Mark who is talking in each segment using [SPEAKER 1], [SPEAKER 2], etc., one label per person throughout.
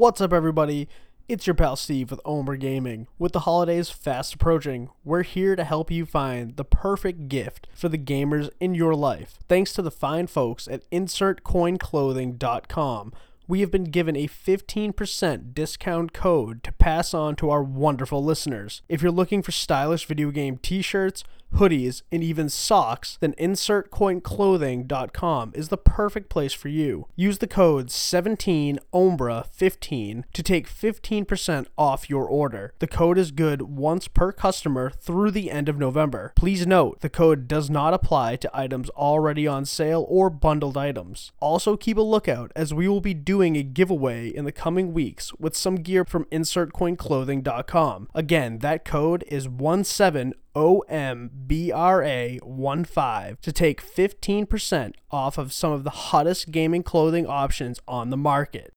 [SPEAKER 1] What's up, everybody? It's your pal Steve with Ombra Gaming. With the holidays fast approaching, we're here to help you find the perfect gift for the gamers in your life. Thanks to the fine folks at InsertCoinClothing.com, we have been given a 15% discount code to pass on to our wonderful listeners. If you're looking for stylish video game t shirts, hoodies, and even socks, then InsertCoinClothing.com is the perfect place for you. Use the code 17OMBRA15 to take 15% off your order. The code is good once per customer through the end of November. Please note, the code does not apply to items already on sale or bundled items. Also keep a lookout as we will be doing a giveaway in the coming weeks with some gear from InsertCoinClothing.com. Again, that code is 17 OMBRA15 to take 15% off of some of the hottest gaming clothing options on the market.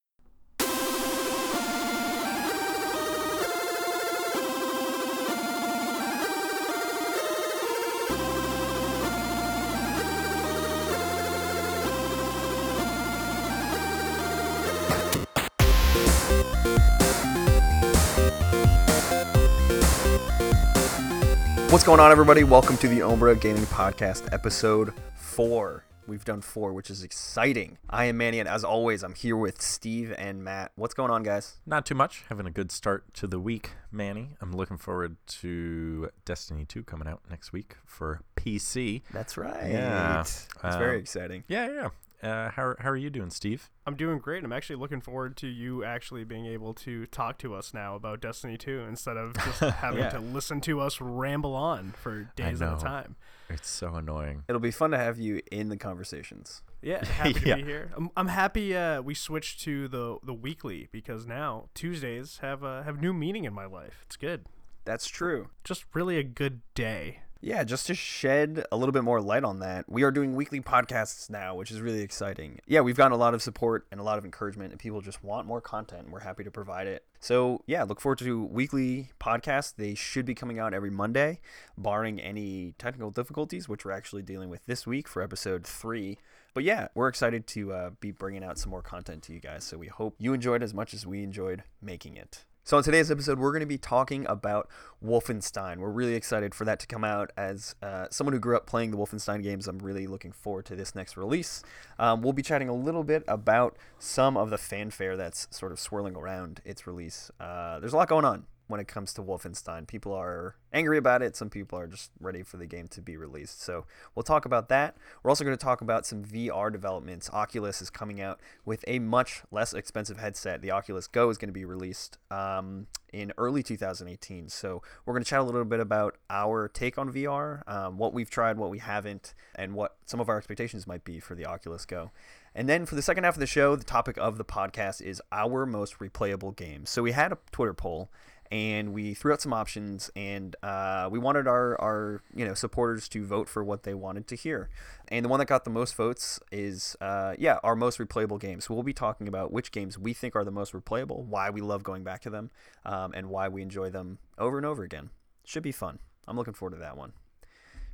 [SPEAKER 2] What's going on, everybody? Welcome to the Ombra Gaming Podcast, episode four. We've done four, which is exciting. I am Manny, and as always, I'm here with Steve and Matt. What's going on, guys?
[SPEAKER 3] Not too much. Having a good start to the week, Manny. I'm looking forward to Destiny 2 coming out next week for PC.
[SPEAKER 2] That's right.
[SPEAKER 3] Yeah.
[SPEAKER 2] It's very
[SPEAKER 3] Um,
[SPEAKER 2] exciting.
[SPEAKER 3] Yeah, yeah. Uh, how, how are you doing, Steve?
[SPEAKER 1] I'm doing great. I'm actually looking forward to you actually being able to talk to us now about Destiny 2 instead of just having
[SPEAKER 2] Yeah.
[SPEAKER 1] to listen to us ramble on for days at a time.
[SPEAKER 3] It's so annoying.
[SPEAKER 2] It'll be fun to have you in the conversations.
[SPEAKER 1] Yeah, happy to
[SPEAKER 3] Yeah.
[SPEAKER 1] be here. I'm, I'm happy uh, we switched to the the weekly because now Tuesdays have uh, have new meaning in my life. It's good.
[SPEAKER 2] That's true.
[SPEAKER 1] Just really a good day.
[SPEAKER 2] Yeah, just to shed a little bit more light on that, we are doing weekly podcasts now, which is really exciting. Yeah, we've gotten a lot of support and a lot of encouragement, and people just want more content, and we're happy to provide it. So, yeah, look forward to weekly podcasts. They should be coming out every Monday, barring any technical difficulties, which we're actually dealing with this week for episode three. But yeah, we're excited to uh, be bringing out some more content to you guys. So, we hope you enjoyed as much as we enjoyed making it. So, on today's episode, we're going to be talking about Wolfenstein. We're really excited for that to come out. As uh, someone who grew up playing the Wolfenstein games, I'm really looking forward to this next release. Um, we'll be chatting a little bit about some of the fanfare that's sort of swirling around its release. Uh, there's a lot going on when it comes to Wolfenstein. People are angry about it. Some people are just ready for the game to be released. So we'll talk about that. We're also going to talk about some VR developments. Oculus is coming out with a much less expensive headset. The Oculus Go is going to be released um, in early 2018. So we're going to chat a little bit about our take on VR, um, what we've tried, what we haven't, and what some of our expectations might be for the Oculus Go. And then for the second half of the show, the topic of the podcast is our most replayable games. So we had a Twitter poll and we threw out some options and uh, we wanted our, our you know supporters to vote for what they wanted to hear. And the one that got the most votes is uh, yeah our most replayable games. So we'll be talking about which games we think are the most replayable why we love going back to them um, and why we enjoy them over and over again. Should be fun. I'm looking forward to that one.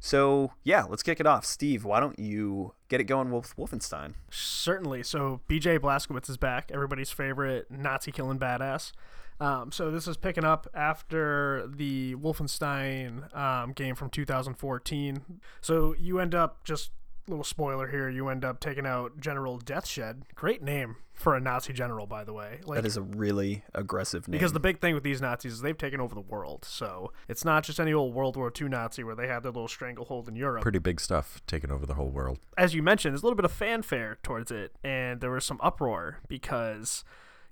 [SPEAKER 2] So yeah let's kick it off. Steve why don't you get it going with wolfenstein?
[SPEAKER 1] Certainly. So BJ Blazkowicz is back, everybody's favorite Nazi killing badass. Um, so this is picking up after the Wolfenstein um, game from 2014. So you end up just little spoiler here. You end up taking out General Deathshead. Great name for a Nazi general, by the way. Like,
[SPEAKER 2] that is a really aggressive name
[SPEAKER 1] because the big thing with these Nazis is they've taken over the world. So it's not just any old World War II Nazi where they had their little stranglehold in Europe
[SPEAKER 3] Pretty big stuff taking over the whole world.
[SPEAKER 1] as you mentioned, there's a little bit of fanfare towards it, and there was some uproar because,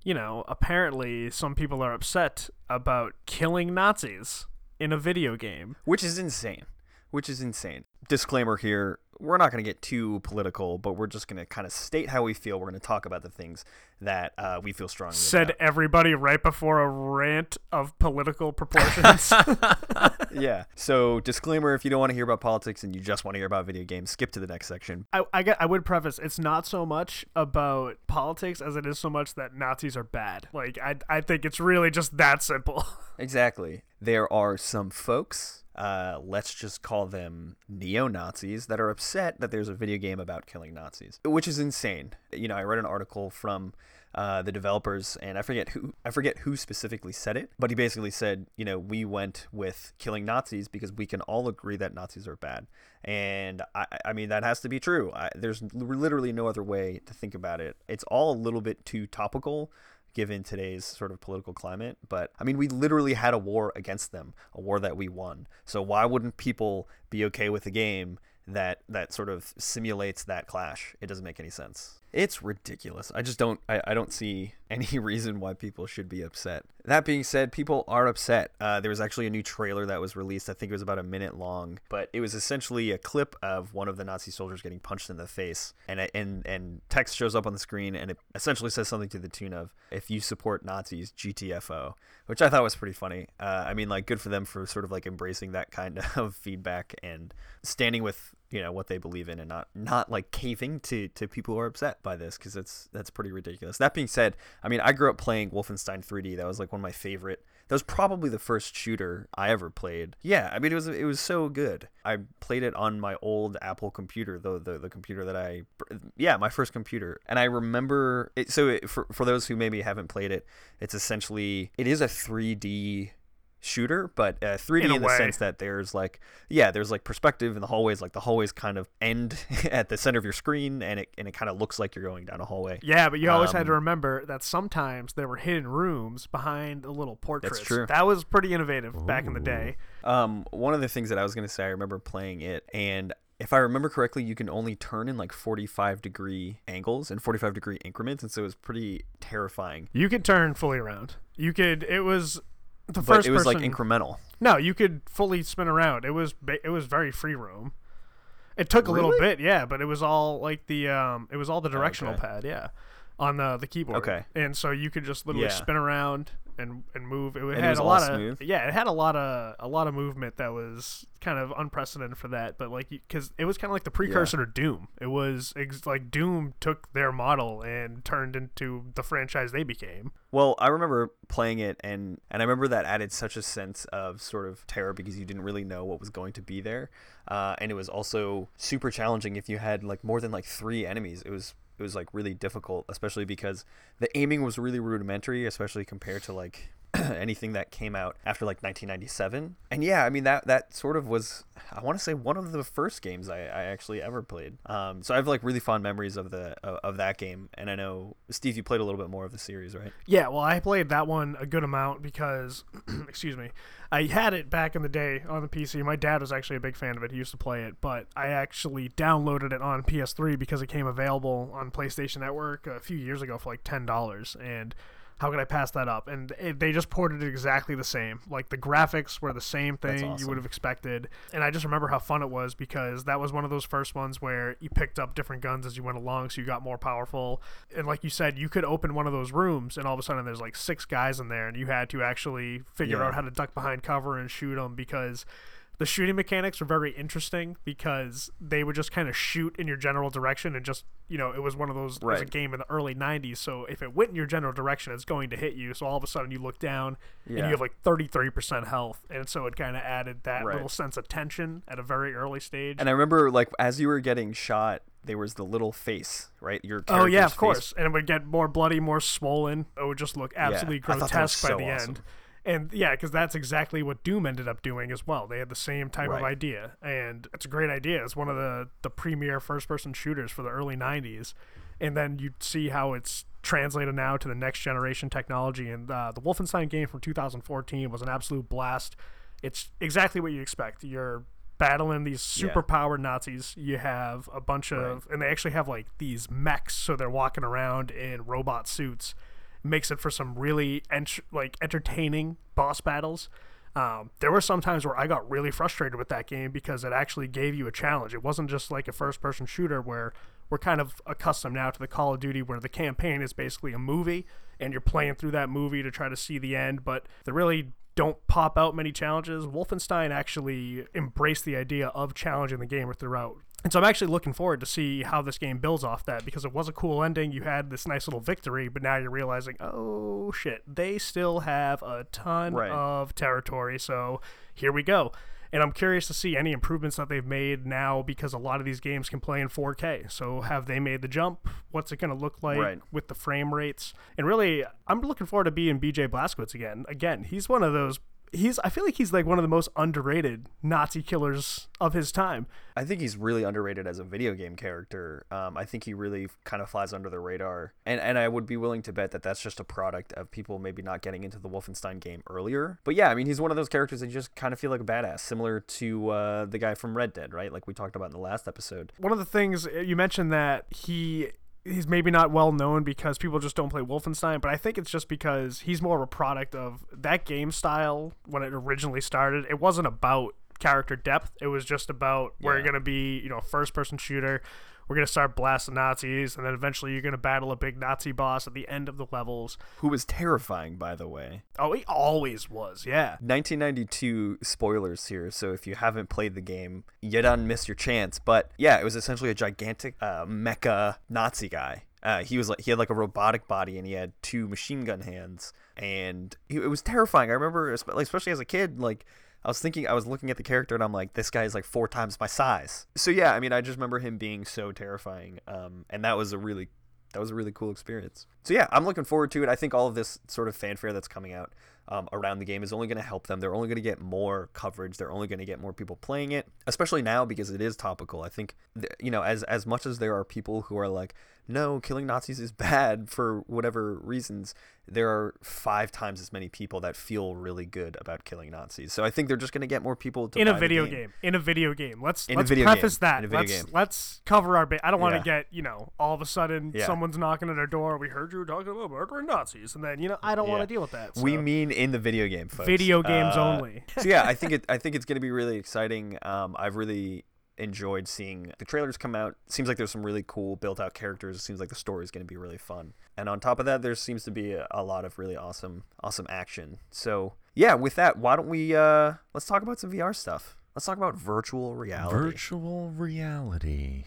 [SPEAKER 1] you know, apparently some people are upset about killing Nazis in a video game.
[SPEAKER 2] which is insane. Which is insane. Disclaimer here we're not going to get too political but we're just going to kind of state how we feel. We're going to talk about the things that uh, we feel strongly
[SPEAKER 1] Said
[SPEAKER 2] about.
[SPEAKER 1] everybody right before a rant of political proportions.
[SPEAKER 2] yeah so disclaimer if you don't want to hear about politics and you just want to hear about video games skip to the next section
[SPEAKER 1] I, I, get, I would preface it's not so much about politics as it is so much that Nazis are bad. Like, I, I think it's really just that simple.
[SPEAKER 2] exactly there are some folks uh, let's just call them neo Nazis that are upset that there's a video game about killing Nazis, which is insane. You know, I read an article from uh, the developers, and I forget who I forget who specifically said it, but he basically said, you know, we went with killing Nazis because we can all agree that Nazis are bad, and I, I mean that has to be true. I, there's literally no other way to think about it. It's all a little bit too topical given today's sort of political climate. But I mean, we literally had a war against them, a war that we won. So why wouldn't people be okay with a game that that sort of simulates that clash? It doesn't make any sense. It's ridiculous. I just don't. I, I don't see any reason why people should be upset. That being said, people are upset. Uh, there was actually a new trailer that was released. I think it was about a minute long, but it was essentially a clip of one of the Nazi soldiers getting punched in the face, and and and text shows up on the screen, and it essentially says something to the tune of "If you support Nazis, GTFO," which I thought was pretty funny. Uh, I mean, like, good for them for sort of like embracing that kind of feedback and standing with you know what they believe in and not not like caving to to people who are upset by this because that's that's pretty ridiculous. That being said i mean i grew up playing wolfenstein 3d that was like one of my favorite that was probably the first shooter i ever played. Yeah i mean it was it was so good. I played it on my old apple computer the the, the computer that i yeah my first computer. And i remember it so it, for, for those who maybe haven't played it it's essentially it is a 3d shooter, but uh, 3D in, in the way. sense that there's like, yeah, there's like perspective in the hallways. Like the hallways kind of end at the center of your screen, and it and it kind of looks like you're going down a hallway.
[SPEAKER 1] Yeah, but you always um, had to um, remember that sometimes there were hidden rooms behind the little portraits. That's true. That was pretty innovative Ooh. back in the day.
[SPEAKER 2] Um, one of the things that I was gonna say, I remember playing it, and if I remember correctly, you can only turn in like 45 degree angles and 45 degree increments, and so it was pretty terrifying.
[SPEAKER 1] You could turn fully around. You could. It was
[SPEAKER 2] the but first it was person, like incremental.
[SPEAKER 1] No, you could fully spin around. It was it was very free roam. It took a really? little bit, yeah, but it was all like the um, it was all the directional okay. pad, yeah, on the the keyboard.
[SPEAKER 2] Okay.
[SPEAKER 1] And so you could just literally yeah. spin around and and move. It, it had it a lot of yeah, it had a lot of a lot of movement that was kind of unprecedented for that. But like because it was kind of like the precursor yeah. to Doom. It was ex- like Doom took their model and turned into the franchise they became.
[SPEAKER 2] Well, I remember playing it and and I remember that added such a sense of sort of terror because you didn't really know what was going to be there, uh, and it was also super challenging if you had like more than like three enemies. It was it was like really difficult, especially because the aiming was really rudimentary, especially compared to like anything that came out after like 1997. And yeah, I mean that that sort of was I want to say one of the first games I, I actually ever played. Um, so I have like really fond memories of the of, of, that game. And I know Steve, you played a little bit more of the series, right?
[SPEAKER 1] Yeah, well, I played that one a good amount because, excuse me, I had it back in the day on the PC. My dad was actually a big fan of it. He used to play it, but I actually downloaded it on PS3 because it came available on PlayStation Network a few years ago for like ten dollars and how could I pass that up? And it, they just ported it exactly the same. Like the graphics were the same thing awesome. you would have expected. And I just remember how fun it was because that was one of those first ones where you picked up different guns as you went along, so you got more powerful. And like you said, you could open one of those rooms, and all of a sudden there's like six guys in there, and you had to actually figure yeah. out how to duck behind cover and shoot them because the shooting mechanics were very interesting because they would just kind of shoot in your general direction and just you know it was one of those right. it was a game in the early 90s so if it went in your general direction it's going to hit you so all of a sudden you look down yeah. and you have like 33% health and so it kind of added that right. little sense of tension at a very early stage
[SPEAKER 2] and i remember like as you were getting shot there was the little face, right?
[SPEAKER 1] Your oh yeah, of course, and it would get more bloody, more swollen. It would just look absolutely yeah, grotesque by the awesome. end and yeah, because that's exactly what Doom ended up doing as well. They had the same type right. of idea, and it's a great idea. It's one of the the premier first person shooters for the early '90s, and then you see how it's translated now to the next generation technology. And uh, the Wolfenstein game from 2014 was an absolute blast. It's exactly what you expect. You're battling these super powered Nazis. You have a bunch of, right. and they actually have like these mechs, so they're walking around in robot suits makes it for some really ent- like entertaining boss battles. Um, there were some times where I got really frustrated with that game because it actually gave you a challenge. It wasn't just like a first person shooter where we're kind of accustomed now to the Call of Duty where the campaign is basically a movie and you're playing through that movie to try to see the end, but they really don't pop out many challenges. Wolfenstein actually embraced the idea of challenging the gamer throughout and so I'm actually looking forward to see how this game builds off that because it was a cool ending. You had this nice little victory, but now you're realizing, oh shit, they still have a ton right. of territory. So here we go. And I'm curious to see any improvements that they've made now because a lot of these games can play in 4K. So have they made the jump? What's it going to look like
[SPEAKER 2] Right.
[SPEAKER 1] with the frame rates? And really, I'm looking forward to being BJ Blazkowicz again. Again, he's one of those. He's. I feel like he's like one of the most underrated Nazi killers of his time.
[SPEAKER 2] I think he's really underrated as a video game character. Um, I think he really kind of flies under the radar, and and I would be willing to bet that that's just a product of people maybe not getting into the Wolfenstein game earlier. But yeah, I mean, he's one of those characters that you just kind of feel like a badass, similar to uh, the guy from Red Dead, right? Like we talked about in the last episode.
[SPEAKER 1] One of the things uh, you mentioned that he he's maybe not well known because people just don't play Wolfenstein, but I think it's just because he's more of a product of that game style when it originally started. It wasn't about character depth. It was just about we're gonna be, you know, first person shooter. We're gonna start blasting Nazis, and then eventually you're gonna battle a big Nazi boss at the end of the levels.
[SPEAKER 2] Who was terrifying, by the way.
[SPEAKER 1] Oh, he always was, yeah.
[SPEAKER 2] 1992 spoilers here, so if you haven't played the game, you done missed your chance. But yeah, it was essentially a gigantic uh, mecha Nazi guy. Uh, he was like he had like a robotic body and he had two machine gun hands, and he, it was terrifying. I remember, like, especially as a kid, like. I was thinking, I was looking at the character, and I'm like, this guy is like four times my size. So yeah, I mean, I just remember him being so terrifying, um, and that was a really that was a really cool experience. So yeah, I'm looking forward to it. I think all of this sort of fanfare that's coming out um, around the game is only going to help them. They're only going to get more coverage. They're only going to get more people playing it, especially now because it is topical. I think th- you know, as as much as there are people who are like, no, killing Nazis is bad for whatever reasons, there are five times as many people that feel really good about killing Nazis. So I think they're just going to get more people to
[SPEAKER 1] in a video game. In a video game. Let's
[SPEAKER 2] In
[SPEAKER 1] let's preface
[SPEAKER 2] game.
[SPEAKER 1] that.
[SPEAKER 2] In a video
[SPEAKER 1] let's
[SPEAKER 2] game.
[SPEAKER 1] let's cover our base. I don't want to
[SPEAKER 2] Yeah.
[SPEAKER 1] get you know all of a sudden
[SPEAKER 2] Yeah.
[SPEAKER 1] someone's knocking at our door. We heard you were talking about murdering Nazis, and then you know I don't want to deal with that.
[SPEAKER 2] We mean in the video game, folks.
[SPEAKER 1] video games
[SPEAKER 2] Uh,
[SPEAKER 1] only.
[SPEAKER 2] so yeah, I think it. I think it's going to be really exciting. Um, I've really enjoyed seeing the trailers come out. Seems like there's some really cool built out characters. It seems like the story is going to be really fun. And on top of that, there seems to be a, a lot of really awesome, awesome action. So yeah, with that, why don't we uh, let's talk about some VR stuff. Let's talk about virtual reality.
[SPEAKER 3] Virtual reality.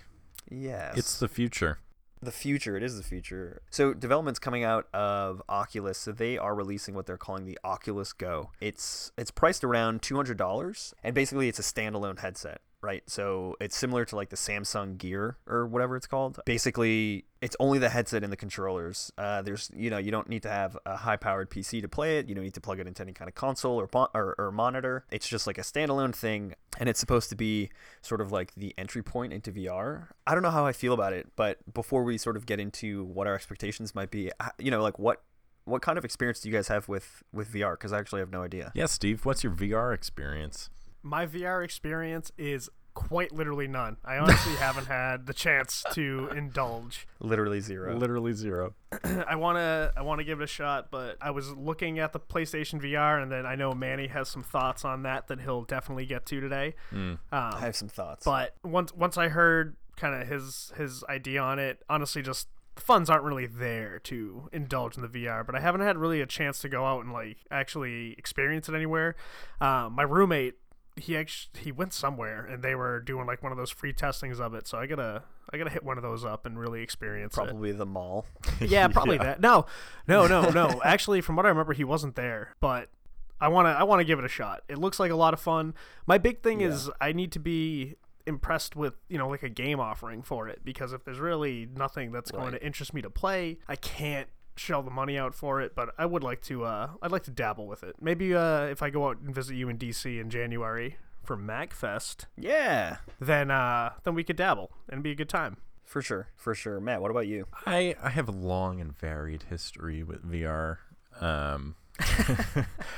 [SPEAKER 2] yes,
[SPEAKER 3] It's the future.
[SPEAKER 2] The future. It is the future. So development's coming out of Oculus. So they are releasing what they're calling the Oculus Go. It's it's priced around two hundred dollars, and basically it's a standalone headset. Right, so it's similar to like the Samsung Gear or whatever it's called. Basically, it's only the headset and the controllers. Uh, there's, you know, you don't need to have a high-powered PC to play it. You don't need to plug it into any kind of console or, or or monitor. It's just like a standalone thing, and it's supposed to be sort of like the entry point into VR. I don't know how I feel about it, but before we sort of get into what our expectations might be, you know, like what what kind of experience do you guys have with with VR? Because I actually have no idea.
[SPEAKER 3] Yeah, Steve, what's your VR experience?
[SPEAKER 1] My VR experience is quite literally none. I honestly haven't had the chance to indulge.
[SPEAKER 2] Literally zero.
[SPEAKER 3] Literally zero.
[SPEAKER 1] I wanna I wanna give it a shot, but I was looking at the PlayStation VR, and then I know Manny has some thoughts on that that he'll definitely get to today.
[SPEAKER 3] Mm.
[SPEAKER 1] Um,
[SPEAKER 2] I have some thoughts.
[SPEAKER 1] But once once I heard kind of his his idea on it, honestly, just the funds aren't really there to indulge in the VR. But I haven't had really a chance to go out and like actually experience it anywhere. Um, my roommate, he actually he went somewhere and they were doing like one of those free testings of it. So I gotta I gotta hit one of those up and really experience it.
[SPEAKER 2] Probably the mall.
[SPEAKER 1] Yeah, probably that. No, no, no, no. Actually, from what I remember, he wasn't there. But I wanna, I wanna give it a shot. It looks like a lot of fun. My big thing is I need to be impressed with you know like a game offering for it because if there's really nothing that's going to interest me to play, I can't shell the money out for it. But I would like to. Uh, I'd like to dabble with it. Maybe uh, if I go out and visit you in DC in January for MagFest,
[SPEAKER 2] Yeah,
[SPEAKER 1] then uh, then we could dabble and be a good time.
[SPEAKER 2] for sure, for sure. Matt, what about you?
[SPEAKER 3] I, I have a long and varied history with VR. Um,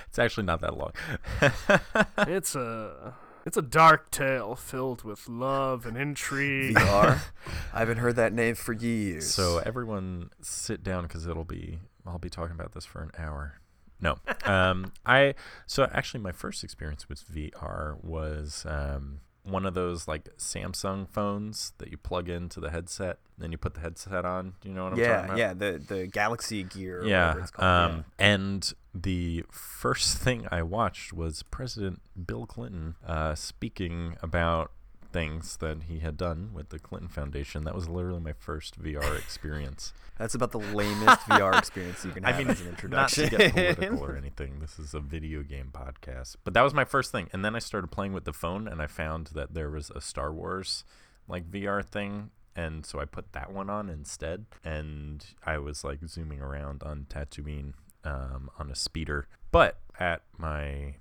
[SPEAKER 3] it's actually not that long.
[SPEAKER 1] it's a it's a dark tale filled with love and intrigue.
[SPEAKER 2] VR. I haven't heard that name for years.
[SPEAKER 3] So everyone sit down because it'll be I'll be talking about this for an hour. No, um, I so actually my first experience with VR was um, one of those like Samsung phones that you plug into the headset, then you put the headset on. Do you know what I'm talking
[SPEAKER 2] yeah,
[SPEAKER 3] about?
[SPEAKER 2] yeah, the the Galaxy Gear. Or
[SPEAKER 3] yeah.
[SPEAKER 2] whatever it's called.
[SPEAKER 3] Um, and the first thing I watched was President Bill Clinton uh, speaking about things that he had done with the Clinton Foundation. That was literally my first VR experience.
[SPEAKER 2] That's about the lamest VR experience you can have
[SPEAKER 3] I mean,
[SPEAKER 2] as an
[SPEAKER 3] not
[SPEAKER 2] introduction.
[SPEAKER 3] to get political or anything. This is a video game podcast, but that was my first thing. And then I started playing with the phone, and I found that there was a Star Wars like VR thing, and so I put that one on instead. And I was like zooming around on Tatooine um, on a speeder. But at my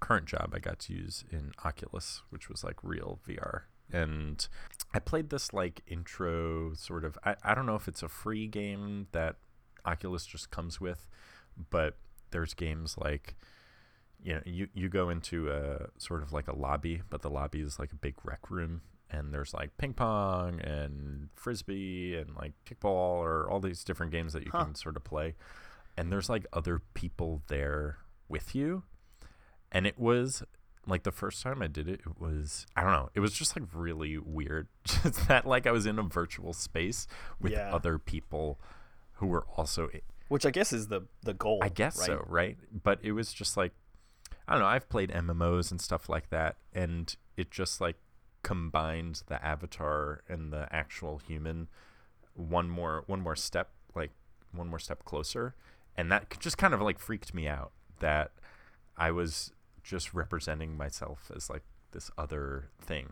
[SPEAKER 3] current job, I got to use in Oculus, which was like real VR. And I played this like intro sort of. I, I don't know if it's a free game that Oculus just comes with, but there's games like you know you you go into a sort of like a lobby, but the lobby is like a big rec room and there's like ping pong and frisbee and like kickball or all these different games that you
[SPEAKER 2] Huh.
[SPEAKER 3] can sort of play. And there's like other people there with you. And it was like the first time I did it, it was I don't know, it was just like really weird. Just that like I was in a virtual space with
[SPEAKER 2] Yeah.
[SPEAKER 3] other people who were also
[SPEAKER 2] Which I guess is the the goal.
[SPEAKER 3] I guess
[SPEAKER 2] right?
[SPEAKER 3] so, right? But it was just like I don't know, I've played MMOs and stuff like that and it just like combined the avatar and the actual human one more one more step like one more step closer and that just kind of like freaked me out that I was just representing myself as like this other thing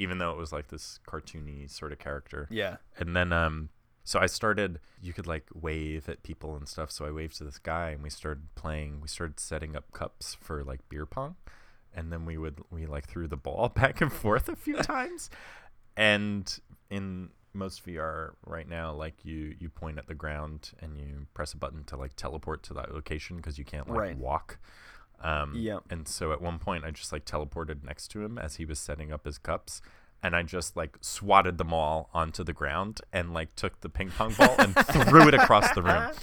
[SPEAKER 3] even though it was like this cartoony sort of character.
[SPEAKER 2] Yeah.
[SPEAKER 3] and then um so I started you could like wave at people and stuff. So I waved to this guy and we started playing. We started setting up cups for like beer pong. And then we would we like threw the ball back and forth a few times. And in most VR right now like you you point at the ground and you press a button to like teleport to that location because you can't like
[SPEAKER 2] Right.
[SPEAKER 3] walk um
[SPEAKER 2] Yep.
[SPEAKER 3] and so at one point I just like teleported next to him as he was setting up his cups and I just like swatted them all onto the ground and like took the ping pong ball and threw it across the room.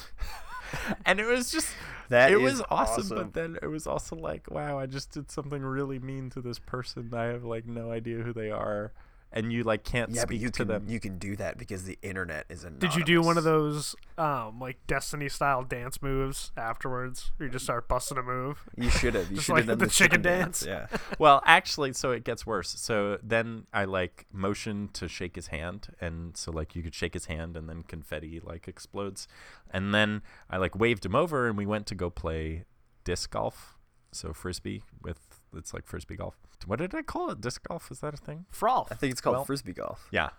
[SPEAKER 3] And it was just
[SPEAKER 2] That
[SPEAKER 3] it was awesome,
[SPEAKER 2] awesome.
[SPEAKER 3] but then it was also like, wow, I just did something really mean to this person. I have like no idea who they are. And you like can't
[SPEAKER 2] Yeah, but
[SPEAKER 3] speak
[SPEAKER 2] you
[SPEAKER 3] to
[SPEAKER 2] can
[SPEAKER 3] them.
[SPEAKER 2] you can do that because the internet is anonymous.
[SPEAKER 1] Did you do one of those um like Destiny style dance moves afterwards? You just start busting a move?
[SPEAKER 2] You should have. You
[SPEAKER 1] Just
[SPEAKER 2] should have
[SPEAKER 1] like
[SPEAKER 2] done
[SPEAKER 1] the chicken dance?
[SPEAKER 2] Yeah.
[SPEAKER 3] well, actually, so it gets worse. So then I like motion to shake his hand, and so like you could shake his hand, and then confetti like explodes, and then I like waved him over, and we went to go play disc golf, so frisbee with it's like frisbee golf. What did I call it? Disc golf? Is that a thing?
[SPEAKER 1] Frolf.
[SPEAKER 2] I think it's called
[SPEAKER 3] Well-
[SPEAKER 2] frisbee golf.
[SPEAKER 3] Yeah.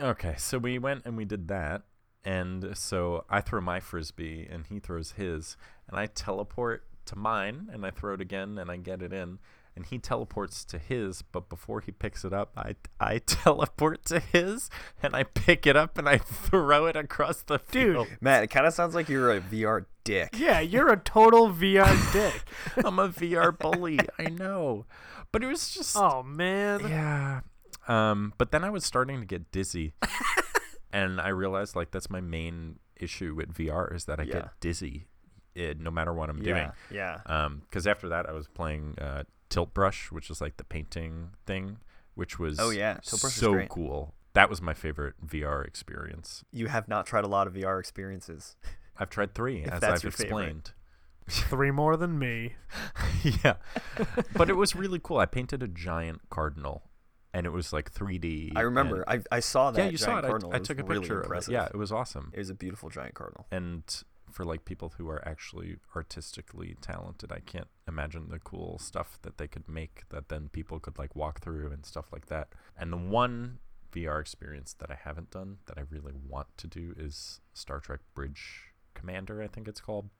[SPEAKER 3] Okay, so we went and we did that. And so I throw my frisbee and he throws his. And I teleport to mine and I throw it again and I get it in. And he teleports to his, but before he picks it up, I, I teleport to his and I pick it up and I throw it across the
[SPEAKER 1] Dude.
[SPEAKER 3] field.
[SPEAKER 2] Matt, it kind of sounds like you're a VR dick.
[SPEAKER 1] Yeah, you're a total VR dick.
[SPEAKER 3] I'm a VR bully. I know. But it was just.
[SPEAKER 1] Oh man.
[SPEAKER 3] Yeah. Um, but then I was starting to get dizzy, and I realized like that's my main issue with VR is that I
[SPEAKER 2] Yeah.
[SPEAKER 3] get dizzy, eh, no matter what I'm doing.
[SPEAKER 2] Yeah.
[SPEAKER 3] Um, because after that I was playing uh, Tilt Brush, which is like the painting thing, which was
[SPEAKER 2] Oh, yeah. Tilt Brush
[SPEAKER 3] so
[SPEAKER 2] great.
[SPEAKER 3] cool. That was my favorite VR experience.
[SPEAKER 2] You have not tried a lot of VR experiences.
[SPEAKER 3] I've tried three, as
[SPEAKER 2] that's
[SPEAKER 3] I've
[SPEAKER 2] your favorite.
[SPEAKER 1] Three more than me.
[SPEAKER 3] yeah. but it was really cool. I painted a giant cardinal and it was like 3D.
[SPEAKER 2] I remember. I, I saw that.
[SPEAKER 3] yeah, you saw
[SPEAKER 2] giant
[SPEAKER 3] it. I-
[SPEAKER 2] Cardinal.
[SPEAKER 3] I,
[SPEAKER 2] It was
[SPEAKER 3] took a
[SPEAKER 2] really
[SPEAKER 3] picture
[SPEAKER 2] impressive.
[SPEAKER 3] of it. Yeah, it was awesome.
[SPEAKER 2] It was a beautiful giant cardinal.
[SPEAKER 3] And for like people who are actually artistically talented, I can't imagine the cool stuff that they could make that then people could like walk through and stuff like that. And the one VR experience that I haven't done that I really want to do is Star Trek Bridge Commander, I think it's called.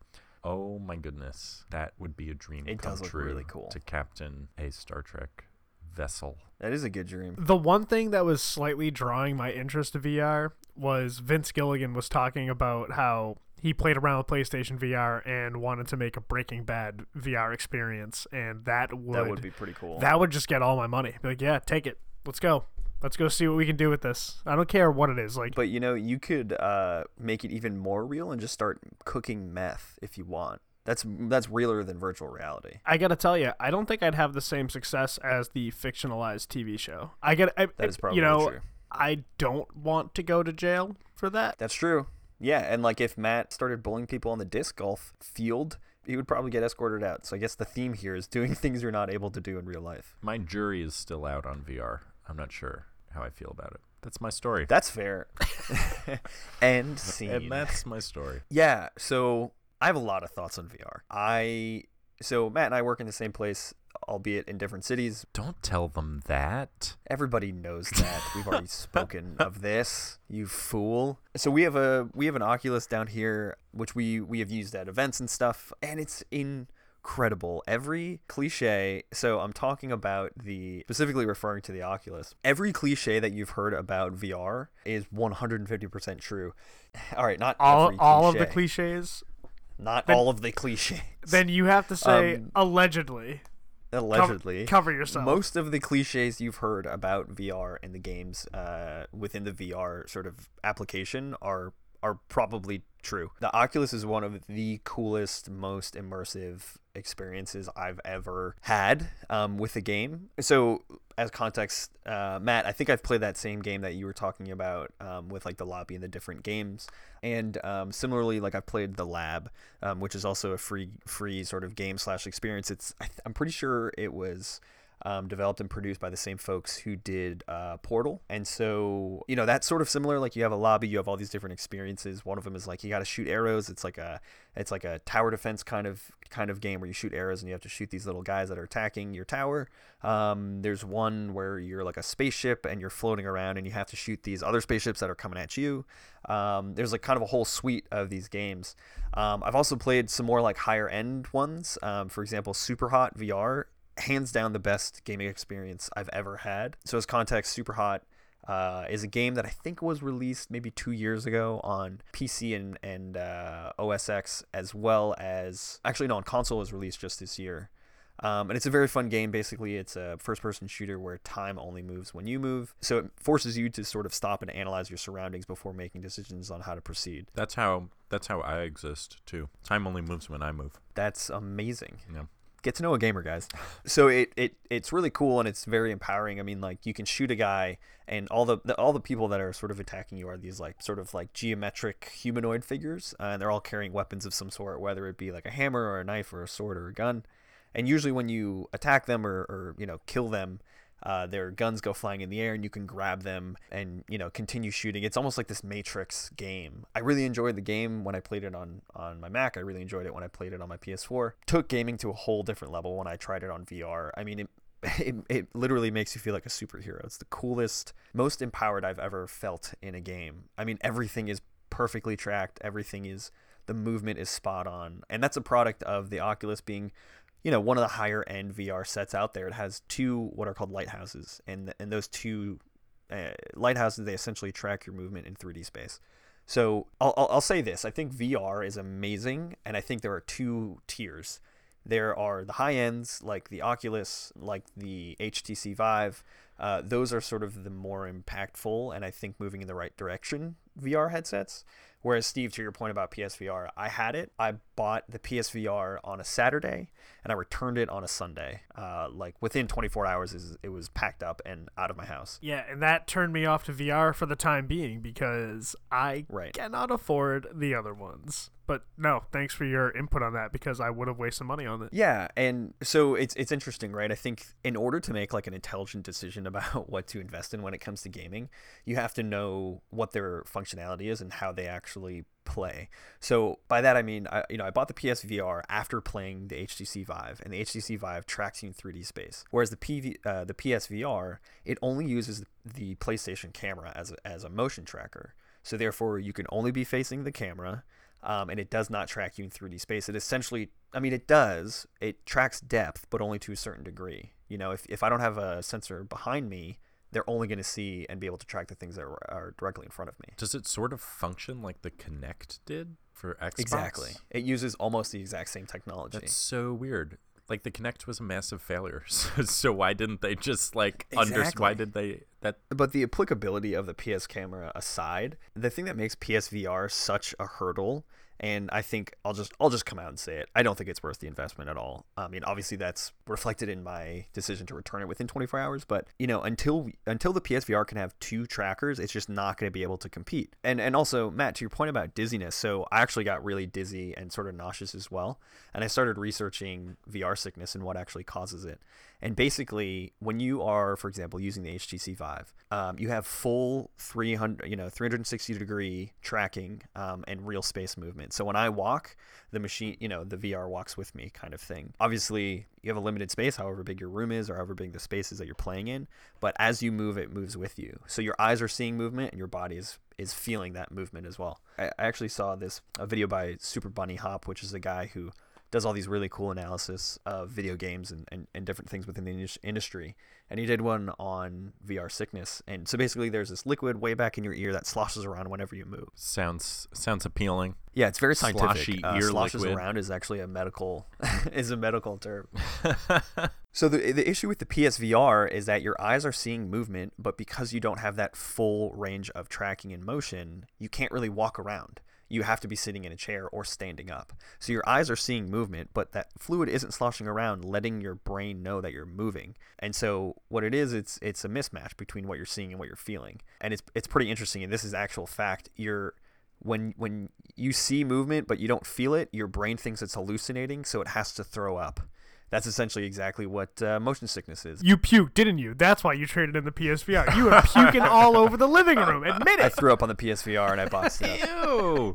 [SPEAKER 3] Oh my goodness, that would be a dream
[SPEAKER 2] It
[SPEAKER 3] come
[SPEAKER 2] does look
[SPEAKER 3] true
[SPEAKER 2] really cool.
[SPEAKER 3] to captain a Star Trek vessel.
[SPEAKER 2] That is a good dream.
[SPEAKER 1] The one thing that was slightly drawing my interest to VR was Vince Gilligan was talking about how he played around with PlayStation VR and wanted to make a Breaking Bad VR experience, and that would
[SPEAKER 2] that would be pretty cool.
[SPEAKER 1] that would just get all my money. Be like, yeah, take it. Let's go. Let's go see what we can do with this. I don't care what it is. Like,
[SPEAKER 2] But you know, you could uh, make it even more real and just start cooking meth if you want. That's that's realer than virtual reality.
[SPEAKER 1] I gotta tell you, I don't think I'd have the same success as the fictionalized TV show. I get
[SPEAKER 2] that is probably
[SPEAKER 1] you know,
[SPEAKER 2] true.
[SPEAKER 1] I don't want to go to jail for that.
[SPEAKER 2] That's true. Yeah, and like if Matt started bullying people on the disc golf field, he would probably get escorted out. So I guess the theme here is doing things you're not able to do in real life.
[SPEAKER 3] My jury is still out on VR. I'm not sure how I feel about it. That's my story.
[SPEAKER 2] That's fair. and scene.
[SPEAKER 3] and that's my story.
[SPEAKER 2] Yeah, so I have a lot of thoughts on VR. I so Matt and I work in the same place, albeit in different cities.
[SPEAKER 3] Don't tell them that.
[SPEAKER 2] Everybody knows that. We've already spoken of this, you fool. So we have a we have an Oculus down here which we we have used at events and stuff, and it's incredible. Every cliche, so I'm talking about the specifically referring to the Oculus. Every cliche that you've heard about VR is 150% true. All right, not
[SPEAKER 1] all
[SPEAKER 2] every
[SPEAKER 1] all of the cliches.
[SPEAKER 2] not
[SPEAKER 1] Then-
[SPEAKER 2] all of the cliches.
[SPEAKER 1] Then you have to say
[SPEAKER 2] Um,
[SPEAKER 1] allegedly. Cover-
[SPEAKER 2] allegedly
[SPEAKER 1] cover yourself.
[SPEAKER 2] most of the cliches you've heard about VR and the games uh, within the VR sort of application are are probably true. The Oculus is one of the coolest, most immersive experiences I've ever had um, with a game. So, as context, uh, Matt, I think I've played that same game that you were talking about um, with like the lobby and the different games. And um, similarly, like I've played the lab, um, which is also a free free sort of game slash experience. It's I I'm pretty sure it was um, developed and produced by the same folks who did uh, Portal. And so, you know, that's sort of similar. Like you have a lobby, you have all these different experiences. One of them is like you got to shoot arrows. It's like a it's like a tower defense kind of kind of game where you shoot arrows and you have to shoot these little guys that are attacking your tower. Um, there's one where you're like a spaceship and you're floating around and you have to shoot these other spaceships that are coming at you. Um, there's like kind of a whole suite of these games. Um, I've also played some more like higher end ones. Um, for example, Super Hot VR hands down the best gaming experience I've ever had. So as context, Super Hot uh, is a game that I think was released maybe two years ago on PC and and uh, OS X as well as actually no on console was released just this year. Um, and it's a very fun game. Basically, it's a first-person shooter where time only moves when you move, so it forces you to sort of stop and analyze your surroundings before making decisions on how to proceed.
[SPEAKER 3] That's how that's how I exist too. Time only moves when I move.
[SPEAKER 2] That's amazing.
[SPEAKER 3] Yeah.
[SPEAKER 2] Get to know a gamer guys. So it, it it's really cool and it's very empowering. I mean like you can shoot a guy and all the, the all the people that are sort of attacking you are these like sort of like geometric humanoid figures uh, and they're all carrying weapons of some sort whether it be like a hammer or a knife or a sword or a gun. And usually when you attack them or, or you know kill them uh, their guns go flying in the air and you can grab them and you know continue shooting. It's almost like this matrix game. I really enjoyed the game when i played it on on my mac. I really enjoyed it when i played it on my ps4 took gaming to a whole different level when i tried it on vr i mean it it, it literally makes you feel like a superhero. It's the coolest most empowered i've ever felt in a game. I mean everything is perfectly tracked. Everything is the movement is spot on. And that's a product of the oculus being you know, one of the higher end VR sets out there. It has two what are called lighthouses, and and those two uh, lighthouses they essentially track your movement in 3D space. So I'll, I'll say this: I think VR is amazing, and I think there are two tiers. There are the high ends like the Oculus, like the HTC Vive. Uh, those are sort of the more impactful, and I think moving in the right direction VR headsets. Whereas Steve, to your point about PSVR, I had it. I bought the PSVR on a Saturday, and I returned it on a Sunday. Uh, like within 24 hours, is it was packed up and out of my house.
[SPEAKER 1] Yeah, and that turned me off to VR for the time being because I
[SPEAKER 2] Right.
[SPEAKER 1] cannot afford the other ones. But no, thanks for your input on that because I would have wasted money on it.
[SPEAKER 2] Yeah, and so it's it's interesting, right? I think in order to make like an intelligent decision about what to invest in when it comes to gaming, you have to know what their functionality is and how they actually play. So by that I mean, I, you know, I bought the PSVR after playing the HTC Vive, and the HTC Vive tracks you in 3D space, whereas the PV, uh, the PSVR, it only uses the PlayStation camera as a, as a motion tracker. So therefore, you can only be facing the camera um, and it does not track you in 3D space. It essentially, I mean, it does. It tracks depth, but only to a certain degree. You know, if, if I don't have a sensor behind me, they're only going to see and be able to track the things that are, are directly in front of me.
[SPEAKER 3] Does it sort of function like the Kinect did for Xbox?
[SPEAKER 2] Exactly. It uses almost the exact same technology.
[SPEAKER 3] That's so weird. Like the Kinect was a massive failure, so, so why didn't they just like understand? Why did they that?
[SPEAKER 2] But the applicability of the PS camera aside, the thing that makes PSVR such a hurdle And I think I'll just I'll just come out and say it. I don't think it's worth the investment at all. I mean, obviously that's reflected in my decision to return it within 24 hours. But you know, until until the PSVR can have two trackers, it's just not going to be able to compete. And and also Matt, to your point about dizziness, so I actually got really dizzy and sort of nauseous as well. And I started researching VR sickness and what actually causes it. And basically, when you are, for example, using the HTC Vive, um, you have full 300, you know, 360 degree tracking um, and real space movement. So when I walk, the machine, you know, the VR walks with me, kind of thing. Obviously, you have a limited space, however big your room is, or however big the space is that you're playing in. But as you move, it moves with you. So your eyes are seeing movement, and your body is is feeling that movement as well. I, I actually saw this a video by Super Bunny Hop, which is a guy who does all these really cool analysis of video games and, and, and different things within the industry. And he did one on VR sickness. And so basically, there's this liquid way back in your ear that sloshes around whenever you move.
[SPEAKER 3] Sounds sounds appealing.
[SPEAKER 2] Yeah, it's very scientific.
[SPEAKER 3] Sloshy
[SPEAKER 2] uh,
[SPEAKER 3] ear
[SPEAKER 2] sloshes
[SPEAKER 3] liquid.
[SPEAKER 2] around is actually a medical is a medical term. So the the issue with the PSVR is that your eyes are seeing movement, but because you don't have that full range of tracking and motion, you can't really walk around. You have to be sitting in a chair or standing up. So your eyes are seeing movement, but that fluid isn't sloshing around, letting your brain know that you're moving. And so what it is, it's it's a mismatch between what you're seeing and what you're feeling. And it's it's pretty interesting. And this is actual fact. You're when when you see movement but you don't feel it, your brain thinks it's hallucinating, so it has to throw up. That's essentially exactly what uh, motion sickness is.
[SPEAKER 1] You puked, didn't you? That's why you traded in the PSVR. You were puking all over the living room. Admit it.
[SPEAKER 2] I threw up on the PSVR and I bought stuff.
[SPEAKER 3] Ew.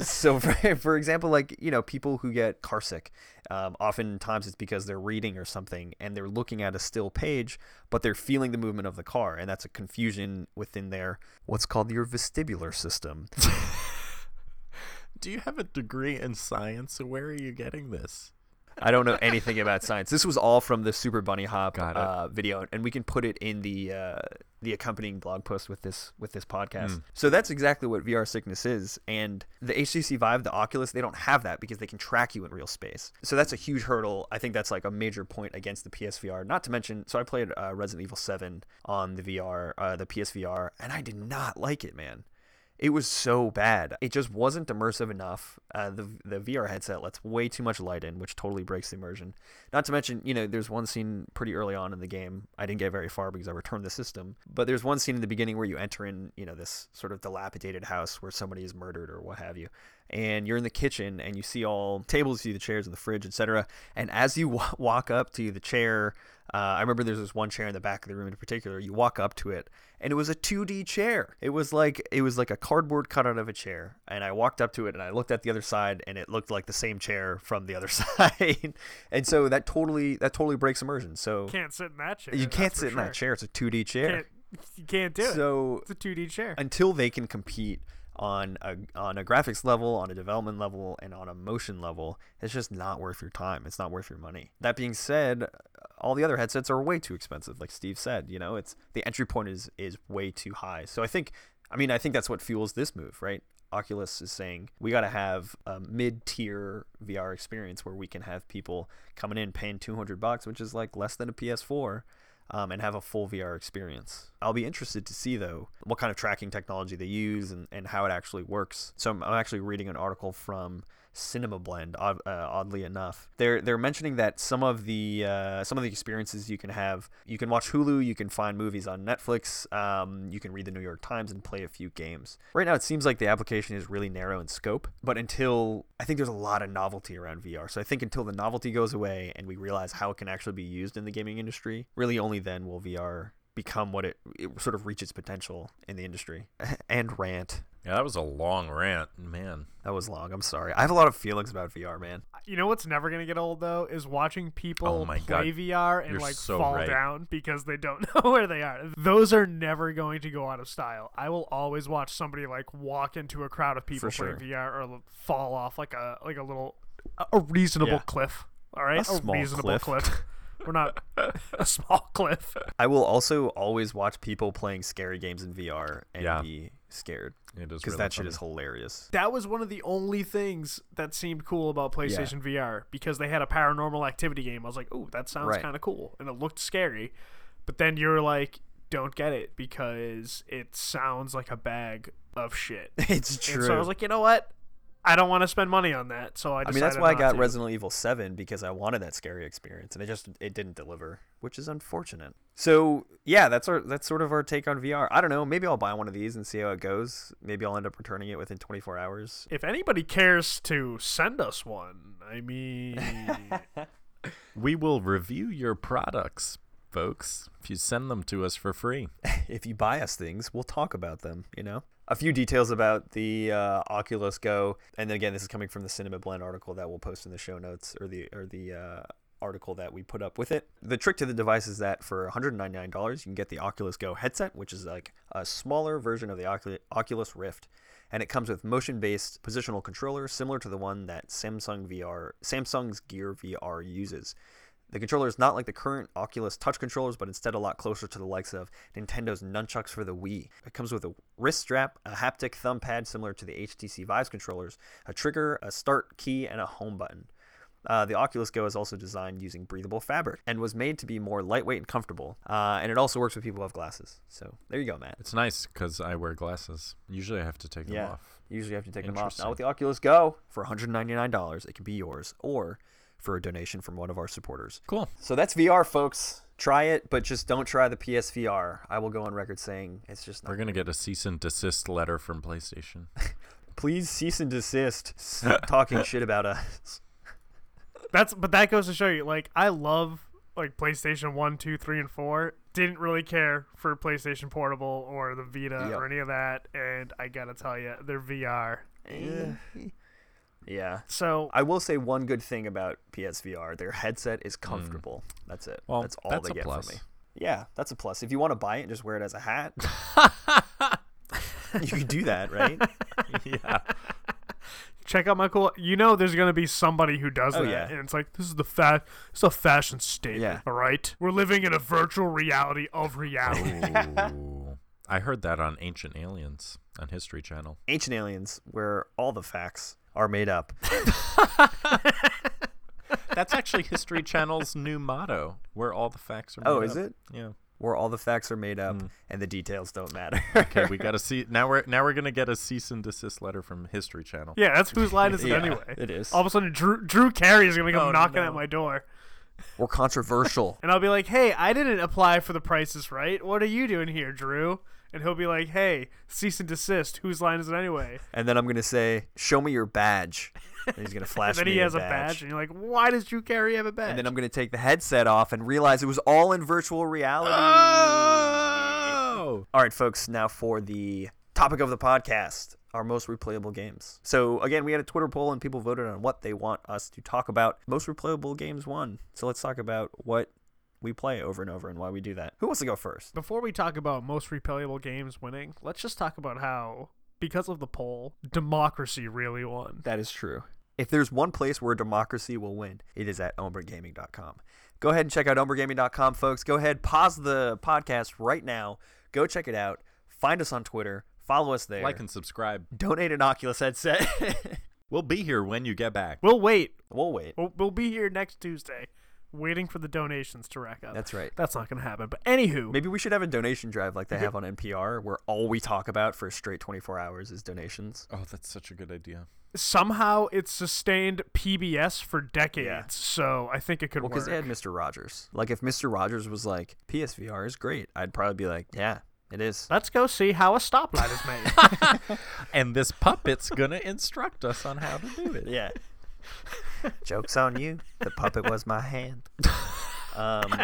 [SPEAKER 2] so for, for example like you know people who get car sick um, oftentimes it's because they're reading or something and they're looking at a still page but they're feeling the movement of the car and that's a confusion within their what's called your vestibular system
[SPEAKER 3] Do you have a degree in science? Where are you getting this?
[SPEAKER 2] I don't know anything about science. This was all from the Super Bunny Hop uh, video, and we can put it in the uh, the accompanying blog post with this with this podcast.
[SPEAKER 3] Mm.
[SPEAKER 2] So that's exactly what VR sickness is. And the HTC Vive, the Oculus, they don't have that because they can track you in real space. So that's a huge hurdle. I think that's like a major point against the PSVR. Not to mention, so I played uh, Resident Evil 7 on the VR, uh, the PSVR, and I did not like it, man it was so bad. It just wasn't immersive enough. Uh, the the VR headset lets way too much light in, which totally breaks the immersion. Not to mention, you know, there's one scene pretty early on in the game. I didn't get very far because I returned the system. But there's one scene in the beginning where you enter in, you know, this sort of dilapidated house where somebody is murdered or what have you. And you're in the kitchen and you see all tables, you see the chairs and the fridge, etc. And as you wa- walk up to the chair, uh, I remember there's this one chair in the back of the room in particular. You walk up to it, and it was a 2D chair. It was like it was like a cardboard cutout of a chair. And I walked up to it, and I looked at the other side, and it looked like the same chair from the other side. and so that totally that totally breaks immersion. So You
[SPEAKER 1] Can't sit in that chair.
[SPEAKER 2] you can't sit in that chair. It's a 2D chair.
[SPEAKER 1] Can't, you can't do it.
[SPEAKER 2] so
[SPEAKER 1] It's a 2D chair.
[SPEAKER 2] until they can compete on a on a graphics level, on a development level, and on a motion level, it's just not worth your time. It's not worth your money. That being said, all the other headsets are way too expensive. Like Steve said, you know, it's the entry point is is way too high. So I think, I mean, I think that's what fuels this move, right? Oculus is saying we got to have a mid-tier VR experience where we can have people coming in paying 200 bucks, which is like less than a PS4, um, and have a full VR experience. I'll be interested to see though what kind of tracking technology they use and, and how it actually works. So I'm, I'm actually reading an article from Cinema Blend. Uh, oddly enough, they're they're mentioning that some of the uh, some of the experiences you can have, you can watch Hulu, you can find movies on Netflix, um, you can read the New York Times and play a few games. Right now, it seems like the application is really narrow in scope, but until I think there's a lot of novelty around VR. So I think until the novelty goes away and we realize how it can actually be used in the gaming industry, really only then will VR become what it, it sort of reach its potential in the industry. and rant.
[SPEAKER 3] Yeah, that was a long rant, man.
[SPEAKER 2] That was long. I'm sorry. I have a lot of feelings about VR, man.
[SPEAKER 1] You know what's never gonna get old though is watching people
[SPEAKER 3] Oh my
[SPEAKER 1] play
[SPEAKER 3] God.
[SPEAKER 1] VR and
[SPEAKER 3] You're
[SPEAKER 1] like
[SPEAKER 3] so
[SPEAKER 1] fall
[SPEAKER 3] right.
[SPEAKER 1] down because they don't know where they are. Those are never going to go out of style. I will always watch somebody like walk into a crowd of people
[SPEAKER 2] For
[SPEAKER 1] playing
[SPEAKER 2] sure.
[SPEAKER 1] VR or fall off like a like a little a- a reasonable
[SPEAKER 3] Yeah.
[SPEAKER 1] cliff. All right,
[SPEAKER 2] A small
[SPEAKER 1] reasonable
[SPEAKER 2] cliff.
[SPEAKER 1] We're not a small cliff.
[SPEAKER 2] I will also always watch people playing scary games in VR and
[SPEAKER 3] Yeah.
[SPEAKER 2] be scared
[SPEAKER 3] It is
[SPEAKER 2] because
[SPEAKER 3] really
[SPEAKER 2] that shit is hilarious.
[SPEAKER 1] That was one of the only things that seemed cool about PlayStation VR because they had a paranormal activity game. I was like, "Oh, that sounds
[SPEAKER 2] Right.
[SPEAKER 1] kind of cool," and it looked scary. But then you're like, "Don't get it because it sounds like a bag of shit."
[SPEAKER 2] It's
[SPEAKER 1] And
[SPEAKER 2] true.
[SPEAKER 1] so I was like, "You know what? I don't want to spend money on that. So I.
[SPEAKER 2] I mean, that's why I got
[SPEAKER 1] to.
[SPEAKER 2] Resident Evil 7 because I wanted that scary experience, and it just it didn't deliver, which is unfortunate. So yeah, that's our that's sort of our take on VR. I don't know. Maybe I'll buy one of these and see how it goes. Maybe I'll end up returning it within 24 hours.
[SPEAKER 1] If anybody cares to send us one, I mean,
[SPEAKER 3] We will review your products, folks, if you send them to us for free.
[SPEAKER 2] if you buy us things, we'll talk about them. You know, a few details about the uh, Oculus Go, and then again, this is coming from the Cinema Blend article that we'll post in the show notes or the or the uh, article that we put up with it. The trick to the device is that for $199, you can get the Oculus Go headset, which is like a smaller version of the Oculus Rift. And it comes with motion-based positional controller similar to the one that Samsung VR, Samsung's Gear VR uses. The controller is not like the current Oculus touch controllers, but instead a lot closer to the likes of Nintendo's Nunchuks for the Wii. It comes with a wrist strap, a haptic thumb pad similar to the HTC Vive controllers, a trigger, a start key, and a home button. Uh, the Oculus Go is also designed using breathable fabric and was made to be more lightweight and comfortable. Uh, and it also works with people who have glasses. So there you go, Matt.
[SPEAKER 3] It's nice because I wear glasses. Usually I have to take them
[SPEAKER 2] Yeah.
[SPEAKER 3] off.
[SPEAKER 2] You usually have to take them off. Now with the Oculus Go, for $199, it can be yours, or for a donation from one of our supporters.
[SPEAKER 3] Cool.
[SPEAKER 2] So that's VR, folks. Try it, but just don't try the PSVR. I will go on record saying it's just not.
[SPEAKER 3] We're going to get a cease and desist letter from PlayStation.
[SPEAKER 2] Please cease and desist talking shit about us.
[SPEAKER 1] that's but that goes to show you. Like I love like PlayStation One, Two, Three, and Four. Didn't really care for PlayStation Portable or the Vita
[SPEAKER 2] Yep.
[SPEAKER 1] or any of that, and I gotta tell you, they're VR.
[SPEAKER 2] Eh. Yeah.
[SPEAKER 1] So
[SPEAKER 2] I will say one good thing about PSVR: their headset is comfortable. That's it.
[SPEAKER 3] Well,
[SPEAKER 2] that's all
[SPEAKER 3] that's
[SPEAKER 2] they
[SPEAKER 3] a
[SPEAKER 2] get
[SPEAKER 3] plus.
[SPEAKER 2] from me. Yeah, that's a plus. If you want to buy it and just wear it as a hat, you can do that, right?
[SPEAKER 3] yeah.
[SPEAKER 1] check out my cool. You know, there's gonna be somebody who does
[SPEAKER 2] Oh,
[SPEAKER 1] that,
[SPEAKER 2] yeah.
[SPEAKER 1] and it's like this is the fat. It's a fashion statement.
[SPEAKER 2] Yeah.
[SPEAKER 1] All right, we're living in a virtual reality of reality.
[SPEAKER 3] Ooh. I heard that on Ancient Aliens on History Channel.
[SPEAKER 2] Ancient Aliens, where all the facts are made up.
[SPEAKER 3] That's actually History Channel's new motto, where all the facts are oh, made
[SPEAKER 2] Oh,
[SPEAKER 3] up.
[SPEAKER 2] is it?
[SPEAKER 3] Yeah.
[SPEAKER 2] Where all the facts are made up hmm. and the details don't matter.
[SPEAKER 3] Okay, we got to see now we're now we're going to get a cease and desist letter from History Channel.
[SPEAKER 1] yeah, that's whose line is it
[SPEAKER 2] Yeah,
[SPEAKER 1] anyway?
[SPEAKER 2] it is.
[SPEAKER 1] All of a sudden, Drew Drew Carey is gonna come
[SPEAKER 3] Oh,
[SPEAKER 1] knocking
[SPEAKER 3] no.
[SPEAKER 1] at my door,
[SPEAKER 2] We're controversial.
[SPEAKER 1] and I'll be like, "Hey, I didn't apply for the prices right. What are you doing here, Drew?" And he'll be like, "Hey, cease and desist. Whose line is it anyway?"
[SPEAKER 2] and then I'm gonna say, "Show me your badge." And he's gonna flash
[SPEAKER 1] And then
[SPEAKER 2] me
[SPEAKER 1] he
[SPEAKER 2] a
[SPEAKER 1] has a badge, and you're like, "Why does Drew Carey have a badge?"
[SPEAKER 2] And then I'm gonna take the headset off and realize it was all in virtual reality.
[SPEAKER 3] Oh!
[SPEAKER 2] All right, folks. Now for the topic of the podcast: our most replayable games. So again, we had a Twitter poll, and people voted on what they want us to talk about. Most replayable games won. So let's talk about what we play over and over and why we do that. Who wants to go first?
[SPEAKER 1] Before we talk about most replayable games winning, let's just talk about how, because of the poll, democracy really won.
[SPEAKER 2] That is true. If there's one place where democracy will win, it is at ombragaming.com. Go ahead and check out ombragaming.com, folks. Go ahead, pause the podcast right now. Go check it out. Find us on Twitter. Follow us there.
[SPEAKER 3] Like and subscribe.
[SPEAKER 2] Donate an Oculus headset.
[SPEAKER 3] We'll be here when you get back.
[SPEAKER 1] We'll wait.
[SPEAKER 2] we'll wait.
[SPEAKER 1] We'll, we'll be here next Tuesday, waiting for the donations to rack up.
[SPEAKER 2] That's right.
[SPEAKER 1] That's not gonna happen. But anywho,
[SPEAKER 2] Maybe we should have a donation drive like they have on NPR, where all we talk about for a straight 24 hours is donations.
[SPEAKER 3] Oh, that's such a good idea.
[SPEAKER 1] somehow it's sustained PBS for decades.
[SPEAKER 2] Yeah.
[SPEAKER 1] So I think it could
[SPEAKER 2] Well,
[SPEAKER 1] work.
[SPEAKER 2] because they had Mr. Rogers. Like, if Mr. Rogers was like, PSVR is great, I'd probably be like, yeah, it is.
[SPEAKER 1] Let's go see how a stoplight is made.
[SPEAKER 3] And this puppet's going to instruct us on how to do it.
[SPEAKER 2] Yeah. Joke's on you. The puppet was my hand. Um,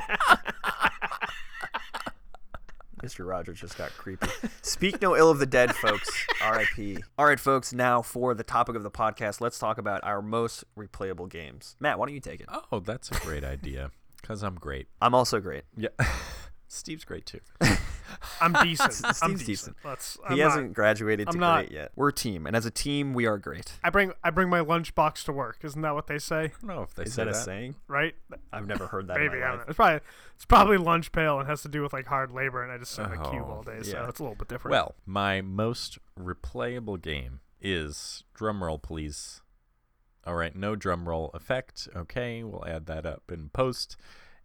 [SPEAKER 2] Mr. Rogers just got creepy. Speak no ill of the dead, folks. R.I.P. All right, folks. Now for the topic of the podcast, let's talk about our most replayable games. Matt, why don't you take it?
[SPEAKER 3] Oh, that's a great idea. Because I'm great.
[SPEAKER 2] I'm also great.
[SPEAKER 3] Yeah. Steve's great too.
[SPEAKER 1] I'm decent. I'm decent.
[SPEAKER 2] decent.
[SPEAKER 1] Let's.
[SPEAKER 2] He
[SPEAKER 1] I'm
[SPEAKER 2] hasn't
[SPEAKER 1] not-
[SPEAKER 2] graduated to
[SPEAKER 1] I'm not-
[SPEAKER 2] great yet. We're a team, and as a team, we are great.
[SPEAKER 1] I bring I bring my lunchbox to work. Isn't that what they say?
[SPEAKER 3] I don't know if they
[SPEAKER 2] Is
[SPEAKER 3] say
[SPEAKER 2] that a
[SPEAKER 3] that.
[SPEAKER 2] saying?
[SPEAKER 1] Right?
[SPEAKER 2] I've never heard that
[SPEAKER 1] Maybe
[SPEAKER 2] in
[SPEAKER 1] I don't know. It's probably it's probably lunch pail and has to do with like hard labor, and I just sit in a cube
[SPEAKER 3] Oh,
[SPEAKER 1] all day, so it's a little bit different.
[SPEAKER 3] Well, my most replayable game is drumroll, please. All right, no drumroll effect. Okay, we'll add that up in post.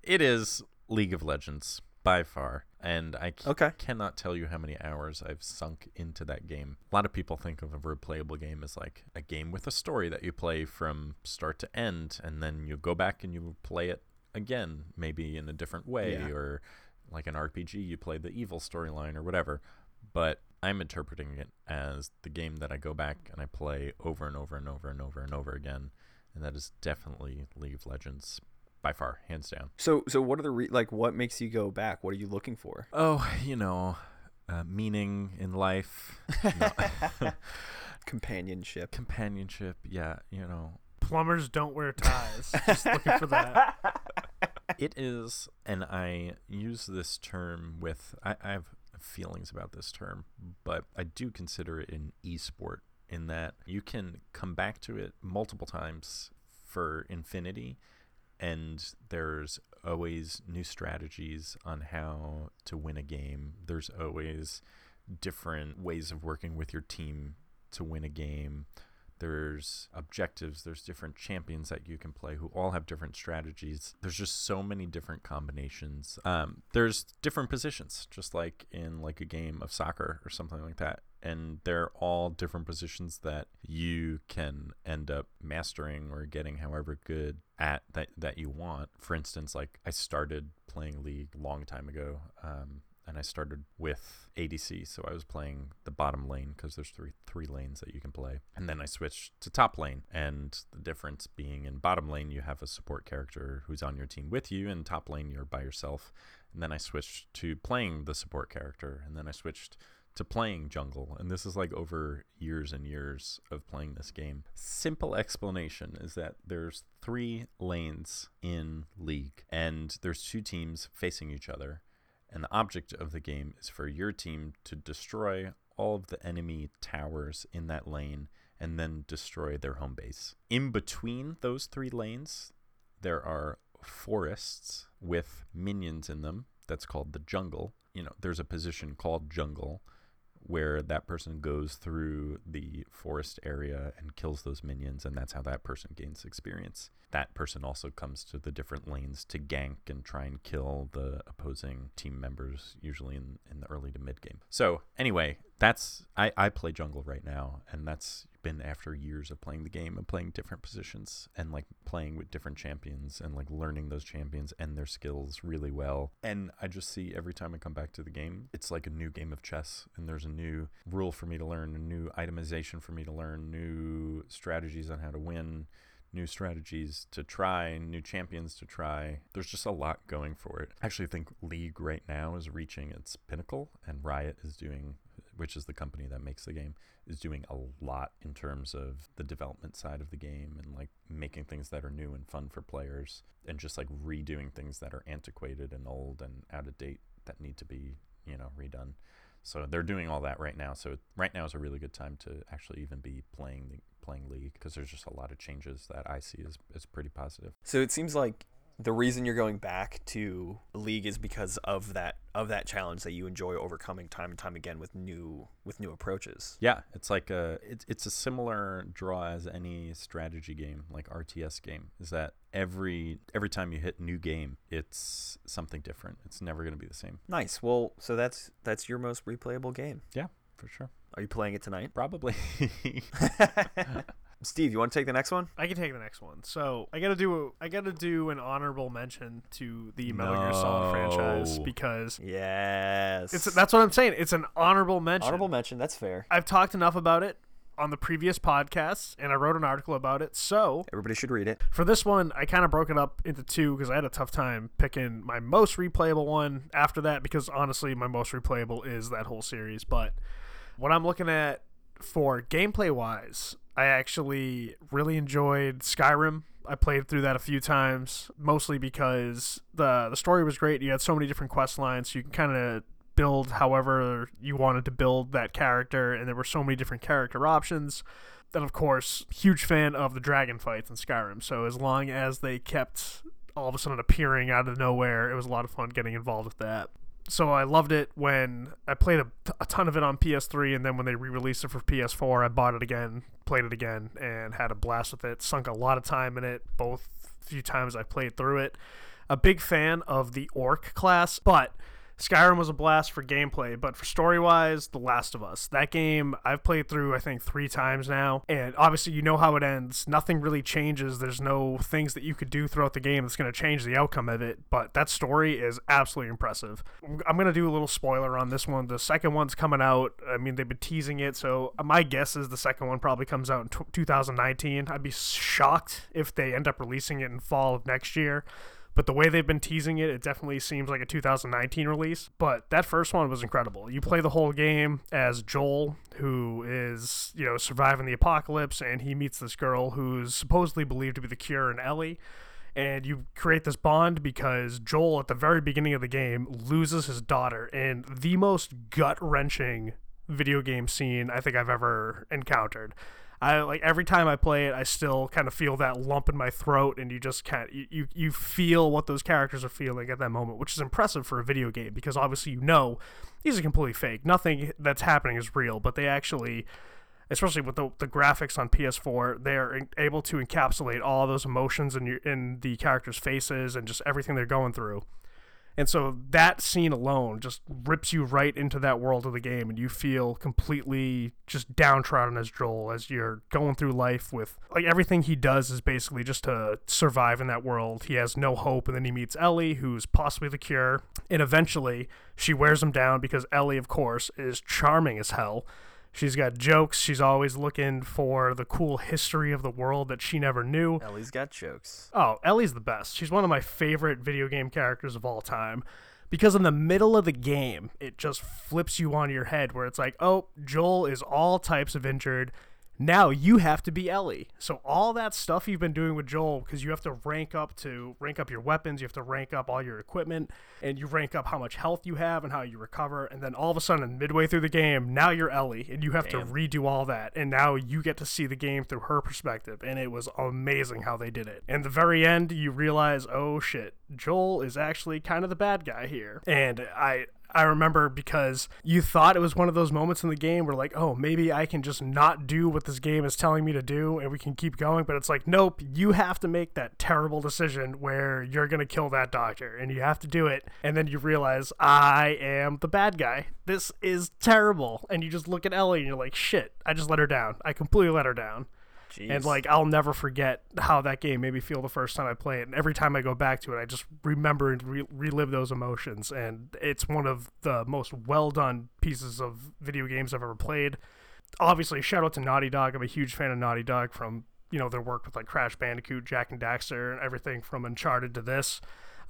[SPEAKER 3] It is League of Legends. By far. And I c-
[SPEAKER 2] Okay.
[SPEAKER 3] cannot tell you how many hours I've sunk into that game. A lot of people think of a replayable game as like a game with a story that you play from start to end, and then you go back and you play it again, maybe in a different way,
[SPEAKER 2] Yeah.
[SPEAKER 3] or like an RPG, you play the evil storyline or whatever. But I'm interpreting it as the game that I go back and I play over and over and over and over and over again, and that is definitely League of Legends by far, hands down.
[SPEAKER 2] So so what are the re- like what makes you go back? What are you looking for?
[SPEAKER 3] Oh, you know, uh, meaning in life, no.
[SPEAKER 2] Companionship.
[SPEAKER 3] companionship. Yeah, you know,
[SPEAKER 1] Plumbers don't wear ties. Just looking for that.
[SPEAKER 3] it is, and I use this term with I, I have feelings about this term, but I do consider it an e-sport in that you can come back to it multiple times for infinity and there's always new strategies on how to win a game. There's always different ways of working with your team to win a game. There's objectives, there's different champions that you can play who all have different strategies. There's just so many different combinations. Um, there's different positions, just like in like a game of soccer or something like that. And they're all different positions that you can end up mastering or getting however good at that, that you want. For instance, like I started playing League a long time ago. Um, and I started with ADC, so I was playing the bottom lane because there's three three lanes that you can play, and then I switched to top lane. And the difference being in bottom lane, you have a support character who's on your team with you, and top lane you're by yourself. And then I switched to playing the support character, and then I switched to playing jungle. And this is like over years and years of playing this game. Simple explanation is that there's three lanes in League, and there's two teams facing each other and the object of the game is for your team to destroy all of the enemy towers in that lane and then destroy their home base. In between those three lanes, there are forests with minions in them. That's called the jungle. You know, there's a position called jungle where that person goes through the forest area and kills those minions, and that's how that person gains experience. That person also comes to the different lanes to gank and try and kill the opposing team members, usually in, in the early to mid game. So, anyway, that's I, I play jungle right now, and that's been after years of playing the game and playing different positions and like playing with different champions and like learning those champions and their skills really well. And I just see every time I come back to the game, it's like a new game of chess and there's a new rule for me to learn, a new itemization for me to learn, new strategies on how to win, new strategies to try, new champions to try. There's just a lot going for it. I actually think League right now is reaching its pinnacle and Riot is doing which is the company that makes the game, is doing a lot in terms of the development side of the game and like making things that are new and fun for players and just like redoing things that are antiquated and old and out of date that need to be, you know, redone. So they're doing all that right now. So right now is a really good time to actually even be playing the playing league because there's just a lot of changes that I see is is pretty positive.
[SPEAKER 2] So it seems like the reason you're going back to league is because of that of that challenge that you enjoy overcoming time and time again with new with new approaches.
[SPEAKER 3] Yeah, it's like a it's it's a similar draw as any strategy game, like RTS game. Is that every every time you hit new game, it's something different. It's never going to be the same.
[SPEAKER 2] Nice. Well, so that's that's your most replayable game.
[SPEAKER 3] Yeah, for sure.
[SPEAKER 2] Are you playing it tonight?
[SPEAKER 3] Probably.
[SPEAKER 2] Steve, you want to take the next one?
[SPEAKER 1] I can take the next one. So I gotta do I gotta do an honorable mention to the Metal Gear Solid franchise because
[SPEAKER 2] Yes.
[SPEAKER 1] it's that's what I'm saying. It's an honorable mention.
[SPEAKER 2] honorable mention. That's fair.
[SPEAKER 1] I've talked enough about it on the previous podcasts, and I wrote an article about it. So
[SPEAKER 2] Everybody should read it.
[SPEAKER 1] for this one, I kind of broke it up into two because I had a tough time picking my most replayable one after that because honestly, my most replayable is that whole series. But what I'm looking at for gameplay wise, I actually really enjoyed Skyrim. I played through that a few times, mostly because the the story was great. You had so many different quest lines, so you can kind of build however you wanted to build that character, and there were so many different character options. Then, of course, huge fan of the dragon fights in Skyrim. So as long as they kept all of a sudden appearing out of nowhere, it was a lot of fun getting involved with that. So I loved it when I played a, a ton of it on PS3, and then when they re-released it for PS4, I bought it again, played it again, and had a blast with it. Sunk a lot of time in it, both few times I played through it. a big fan of the Orc class, but Skyrim was a blast for gameplay, but for story wise, The Last of Us. That game I've played through, I think, three times now. And obviously, you know how it ends. Nothing really changes. There's no things that you could do throughout the game that's going to change the outcome of it. But that story is absolutely impressive. I'm going to do a little spoiler on this one. The second one's coming out. I mean, they've been teasing it. So my guess is the second one probably comes out in t- 2019. I'd be shocked if they end up releasing it in fall of next year. But the way they've been teasing it, it definitely seems like a 2019 release. But that first one was incredible. You play the whole game as Joel, who is, you know, surviving the apocalypse, and he meets this girl who's supposedly believed to be the cure in Ellie. And you create this bond because Joel, at the very beginning of the game, loses his daughter in the most gut wrenching video game scene I think I've ever encountered. I like every time I play it, I still kind of feel that lump in my throat, and you just can't you, you you feel what those characters are feeling at that moment, which is impressive for a video game because obviously you know these are completely fake. Nothing that's happening is real, but they actually especially with the, the graphics on PS4, they're able to encapsulate all those emotions in your in the characters' faces and just everything they're going through. And so that scene alone just rips you right into that world of the game, and you feel completely just downtrodden as Joel as you're going through life with like everything he does is basically just to survive in that world. He has no hope, and then he meets Ellie, who's possibly the cure, and eventually she wears him down because Ellie, of course, is charming as hell She's got jokes. She's always looking for the cool history of the world that she never knew.
[SPEAKER 2] Ellie's got jokes.
[SPEAKER 1] Oh, Ellie's the best. She's one of my favorite video game characters of all time. Because in the middle of the game, it just flips you on your head where it's like, oh, Joel is all types of injured now you have to be Ellie. So all that stuff you've been doing with Joel, because you have to rank up to rank up your weapons, you have to rank up all your equipment, and you rank up how much health you have and how you recover, and then all of a sudden, midway through the game, now you're Ellie, and you have Damn. to redo all that, and now you get to see the game through her perspective, and it was amazing how they did it. And the very end, you realize, oh shit, Joel is actually kind of the bad guy here, and I I remember because you thought it was one of those moments in the game where like, oh, maybe I can just not do what this game is telling me to do and we can keep going. But it's like, nope, you have to make that terrible decision where you're gonna kill that doctor and you have to do it. And then you realize I am the bad guy. This is terrible. And you just look at Ellie and you're like, shit, I just let her down. I completely let her down. Jeez. And like I'll never forget how that game made me feel the first time I play it. And every time I go back to it, I just remember and re- relive those emotions. And it's one of the most well done pieces of video games I've ever played. Obviously, shout out to Naughty Dog. I'm a huge fan of Naughty Dog from you know their work with like Crash Bandicoot, Jak and Daxter, and everything from Uncharted to this.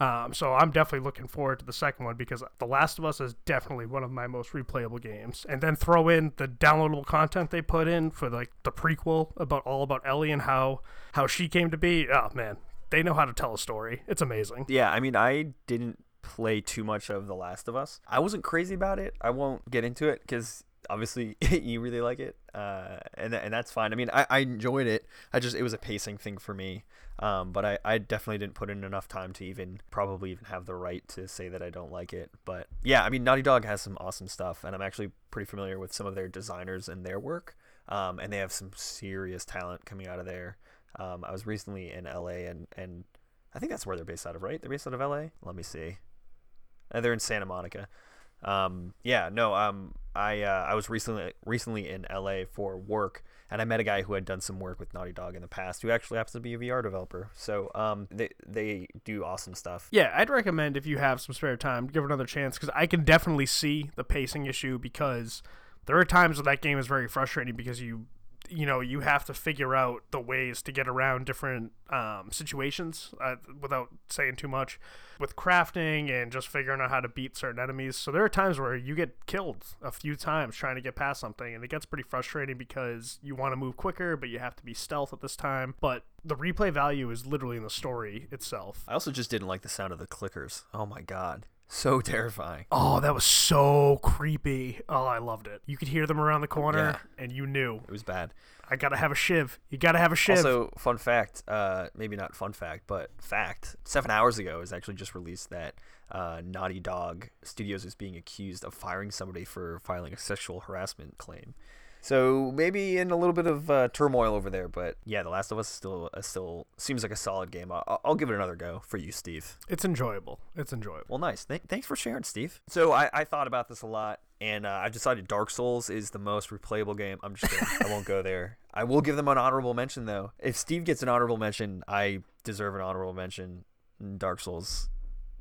[SPEAKER 1] Um, so I'm definitely looking forward to the second one because The Last of Us is definitely one of my most replayable games. And then throw in the downloadable content they put in for like the prequel about all about Ellie and how how she came to be. Oh man, they know how to tell a story. It's amazing.
[SPEAKER 2] Yeah, I mean, I didn't play too much of The Last of Us. I wasn't crazy about it. I won't get into it because obviously you really like it, uh, and and that's fine. I mean, I, I enjoyed it. I just it was a pacing thing for me. Um, but I, I definitely didn't put in enough time to even probably even have the right to say that I don't like it. But yeah, I mean, Naughty Dog has some awesome stuff, and I'm actually pretty familiar with some of their designers and their work. Um, and they have some serious talent coming out of there. Um, I was recently in LA, and and I think that's where they're based out of, right? They're based out of LA. Let me see. Uh, they're in Santa Monica. Um, yeah, no. Um, I uh, I was recently recently in LA for work, and I met a guy who had done some work with Naughty Dog in the past, who actually happens to be a VR developer. So um, they they do awesome stuff.
[SPEAKER 1] Yeah, I'd recommend if you have some spare time, give it another chance because I can definitely see the pacing issue because there are times where that game is very frustrating because you you know you have to figure out the ways to get around different um, situations uh, without saying too much with crafting and just figuring out how to beat certain enemies. So there are times where you get killed a few times trying to get past something and it gets pretty frustrating because you want to move quicker but you have to be stealth at this time. But the replay value is literally in the story itself.
[SPEAKER 2] I also just didn't like the sound of the clickers. Oh my god so terrifying.
[SPEAKER 1] Oh, that was so creepy. Oh, I loved it. You could hear them around the corner, and you knew
[SPEAKER 2] it was bad.
[SPEAKER 1] I gotta have a shiv. You gotta have a shiv.
[SPEAKER 2] Also, fun fact, uh, maybe not fun fact, but fact. Seven hours ago, is actually just released that uh, Naughty Dog Studios is being accused of firing somebody for filing a sexual harassment claim. So maybe in a little bit of uh, turmoil over there, but yeah, The Last of Us still uh, still seems like a solid game. I'll, I'll give it another go for you, Steve.
[SPEAKER 1] It's enjoyable. It's enjoyable.
[SPEAKER 2] Well, nice. Th- thanks for sharing, Steve. So I, I thought about this a lot, and uh, I've decided Dark Souls is the most replayable game. I'm just kidding. I won't go there. I will give them an honorable mention though. If Steve gets an honorable mention, I deserve an honorable mention. Dark Souls,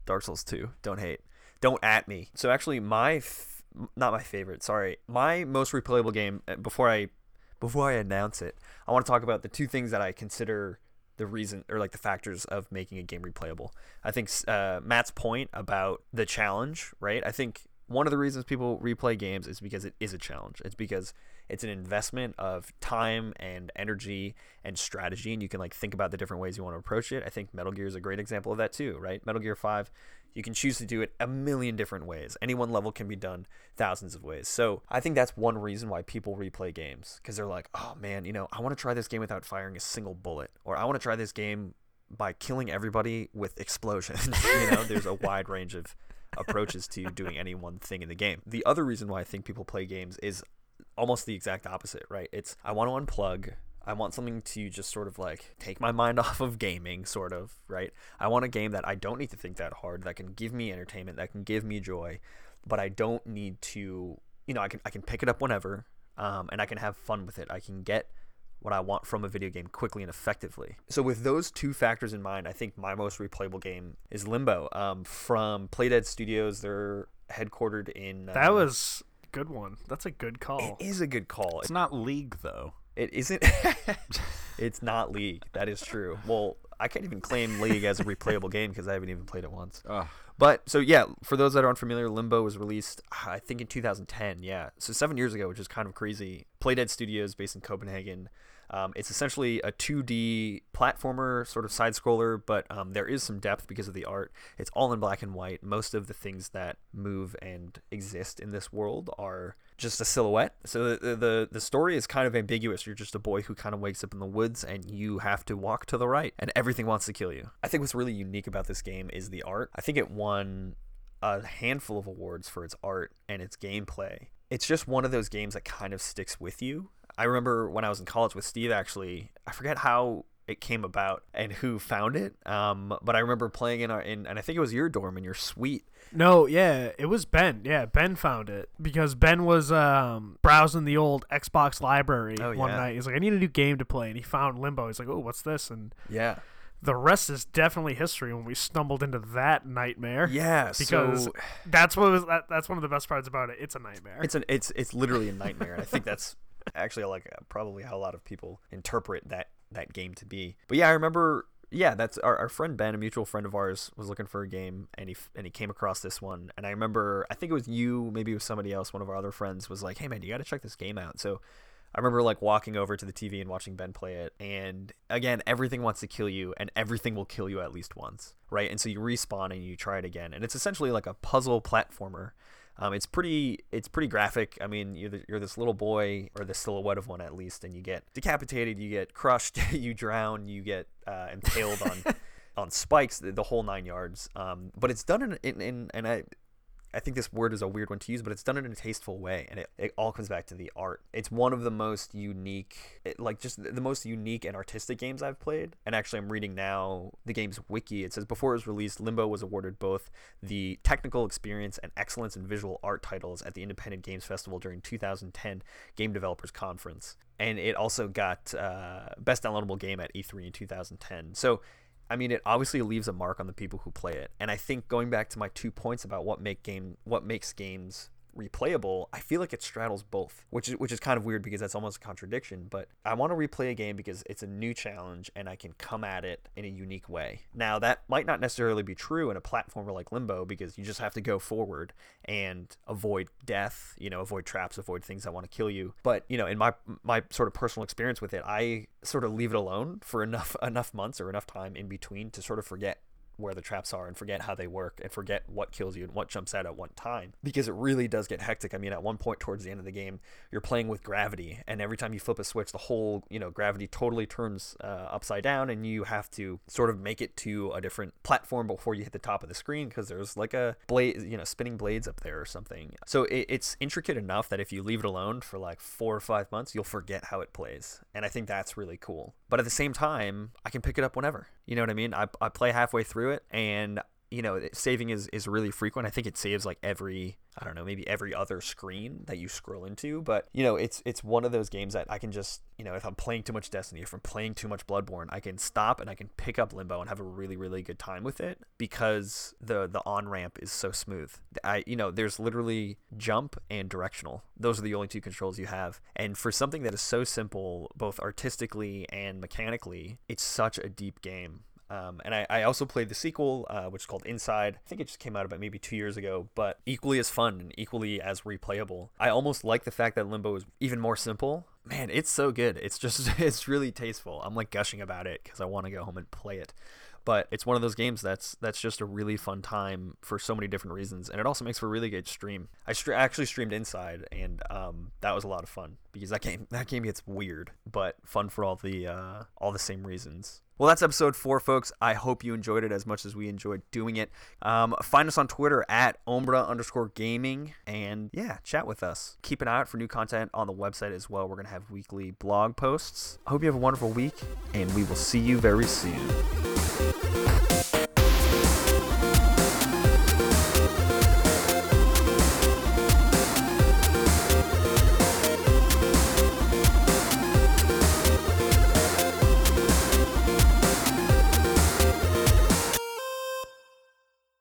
[SPEAKER 2] Dark Souls 2. Don't hate. Don't at me. So actually, my f- not my favorite. Sorry, my most replayable game. uh, Before I before I announce it, I want to talk about the two things that I consider the reason or like the factors of making a game replayable. I think uh, Matt's point about the challenge, right? I think one of the reasons people replay games is because it is a challenge. It's because it's an investment of time and energy and strategy, and you can like think about the different ways you want to approach it. I think Metal Gear is a great example of that too, right? Metal Gear Five, you can choose to do it a million different ways. Any one level can be done thousands of ways. So I think that's one reason why people replay games because they're like, oh man, you know, I want to try this game without firing a single bullet, or I want to try this game by killing everybody with explosions. you know, there's a wide range of approaches to doing any one thing in the game. The other reason why I think people play games is almost the exact opposite, right? It's I want to unplug. I want something to just sort of like take my mind off of gaming, sort of, right? I want a game that I don't need to think that hard, that can give me entertainment, that can give me joy, but I don't need to, you know, I can I can pick it up whenever, um, and I can have fun with it. I can get what I want from a video game quickly and effectively. So with those two factors in mind, I think my most replayable game is Limbo um, from Playdead Studios. They're headquartered in. Uh,
[SPEAKER 1] That was a good one. That's a good call.
[SPEAKER 2] It is a good call.
[SPEAKER 3] It's not League though.
[SPEAKER 2] It isn't. it's not League. That is true. Well, I can't even claim League as a replayable game because I haven't even played it once.
[SPEAKER 3] Ugh.
[SPEAKER 2] But so yeah, for those that are unfamiliar, Limbo was released I think in 2010. Yeah, so seven years ago, which is kind of crazy. Playdead Studios, based in Copenhagen. Um, it's essentially a 2D platformer, sort of side scroller, but um, there is some depth because of the art. It's all in black and white. Most of the things that move and exist in this world are just a silhouette. So the, the the story is kind of ambiguous. You're just a boy who kind of wakes up in the woods and you have to walk to the right and everything wants to kill you. I think what's really unique about this game is the art. I think it won a handful of awards for its art and its gameplay. It's just one of those games that kind of sticks with you. I remember when I was in college with Steve actually, I forget how it came about and who found it. Um, but I remember playing in our in and I think it was your dorm in your suite
[SPEAKER 1] No, yeah, it was Ben. Yeah, Ben found it because Ben was um, browsing the old Xbox library
[SPEAKER 2] Oh,
[SPEAKER 1] one
[SPEAKER 2] yeah.
[SPEAKER 1] night. He's like, I need a new game to play, and he found Limbo. He's like, Oh, what's this? And
[SPEAKER 2] Yeah.
[SPEAKER 1] the rest is definitely history when we stumbled into that nightmare.
[SPEAKER 2] Yeah.
[SPEAKER 1] because
[SPEAKER 2] so
[SPEAKER 1] that's what was that, that's one of the best parts about it. It's a nightmare.
[SPEAKER 2] it's an it's it's literally a nightmare. and I think that's actually like uh, probably how a lot of people interpret that that game to be. But yeah, I remember. Yeah, that's our, our friend Ben, a mutual friend of ours, was looking for a game, and he and he came across this one. And I remember, I think it was you, maybe it was somebody else. One of our other friends was like, "Hey man, you got to check this game out." So I remember like walking over to the TV and watching Ben play it. And again, everything wants to kill you, and everything will kill you at least once, right? And so you respawn and you try it again, and it's essentially like a puzzle platformer. Um, it's pretty it's pretty graphic. I mean, you're, the, you're this little boy or the silhouette of one at least, and you get decapitated, you get crushed, you drown, you get uh, impaled on on spikes, the, the whole nine yards. Um, but it's done in, in, in and I I think this word is a weird one to use, but it's done in a tasteful way, and it, it all comes back to the art. It's one of the most unique, it, like just the most unique and artistic games I've played. And actually, I'm reading now the game's wiki. It says before it was released, Limbo was awarded both the technical experience and excellence in visual art titles at the Independent Games Festival during 2010 Game Developers Conference, and it also got uh, best downloadable game at E3 in 2010. So I mean, it obviously leaves a mark on the people who play it. And I think going back to my two points about what make game what makes games replayable, I feel like it straddles both, which is which is kind of weird because that's almost a contradiction. But I want to replay a game because it's a new challenge and I can come at it in a unique way. Now that might not necessarily be true in a platformer like Limbo because you just have to go forward and avoid death, you know, avoid traps, avoid things that want to kill you. But you know, in my my sort of personal experience with it, I sort of leave it alone for enough enough months or enough time in between to sort of forget where the traps are and forget how they work and forget what kills you and what jumps out at what time because it really does get hectic. I mean, at one point towards the end of the game, you're playing with gravity, and every time you flip a switch, the whole you know gravity totally turns uh, upside down, and you have to sort of make it to a different platform before you hit the top of the screen because there's like a blade, you know, spinning blades up there or something. So it, it's intricate enough that if you leave it alone for like four or five months, you'll forget how it plays, and I think that's really cool. But at the same time, I can pick it up whenever. You know what I mean? I, I play halfway through it, and you know, saving is, is really frequent. I think it saves like every, I don't know, maybe every other screen that you scroll into. But, you know, it's it's one of those games that I can just, you know, if I'm playing too much Destiny, if I'm playing too much Bloodborne, I can stop and I can pick up Limbo and have a really, really good time with it because the the on ramp is so smooth. I, you know, there's literally jump and directional. Those are the only two controls you have. And for something that is so simple, both artistically and mechanically, it's such a deep game. Um, and I, I, also played the sequel, uh, which is called Inside. I think it just came out about maybe two years ago, but equally as fun and equally as replayable. I almost like the fact that Limbo is even more simple. Man, it's so good. It's just, it's really tasteful. I'm like gushing about it because I want to go home and play it but it's one of those games that's that's just a really fun time for so many different reasons and it also makes for a really good stream i actually streamed inside and um, that was a lot of fun because that game that game gets weird but fun for all the uh, all the same reasons well, that's episode four, folks. I hope you enjoyed it as much as we enjoyed doing it. Um, find us on Twitter at Ombra underscore gaming and yeah, chat with us. Keep an eye out for new content on the website as well. We're going to have weekly blog posts. I hope you have a wonderful week and we will see you very soon.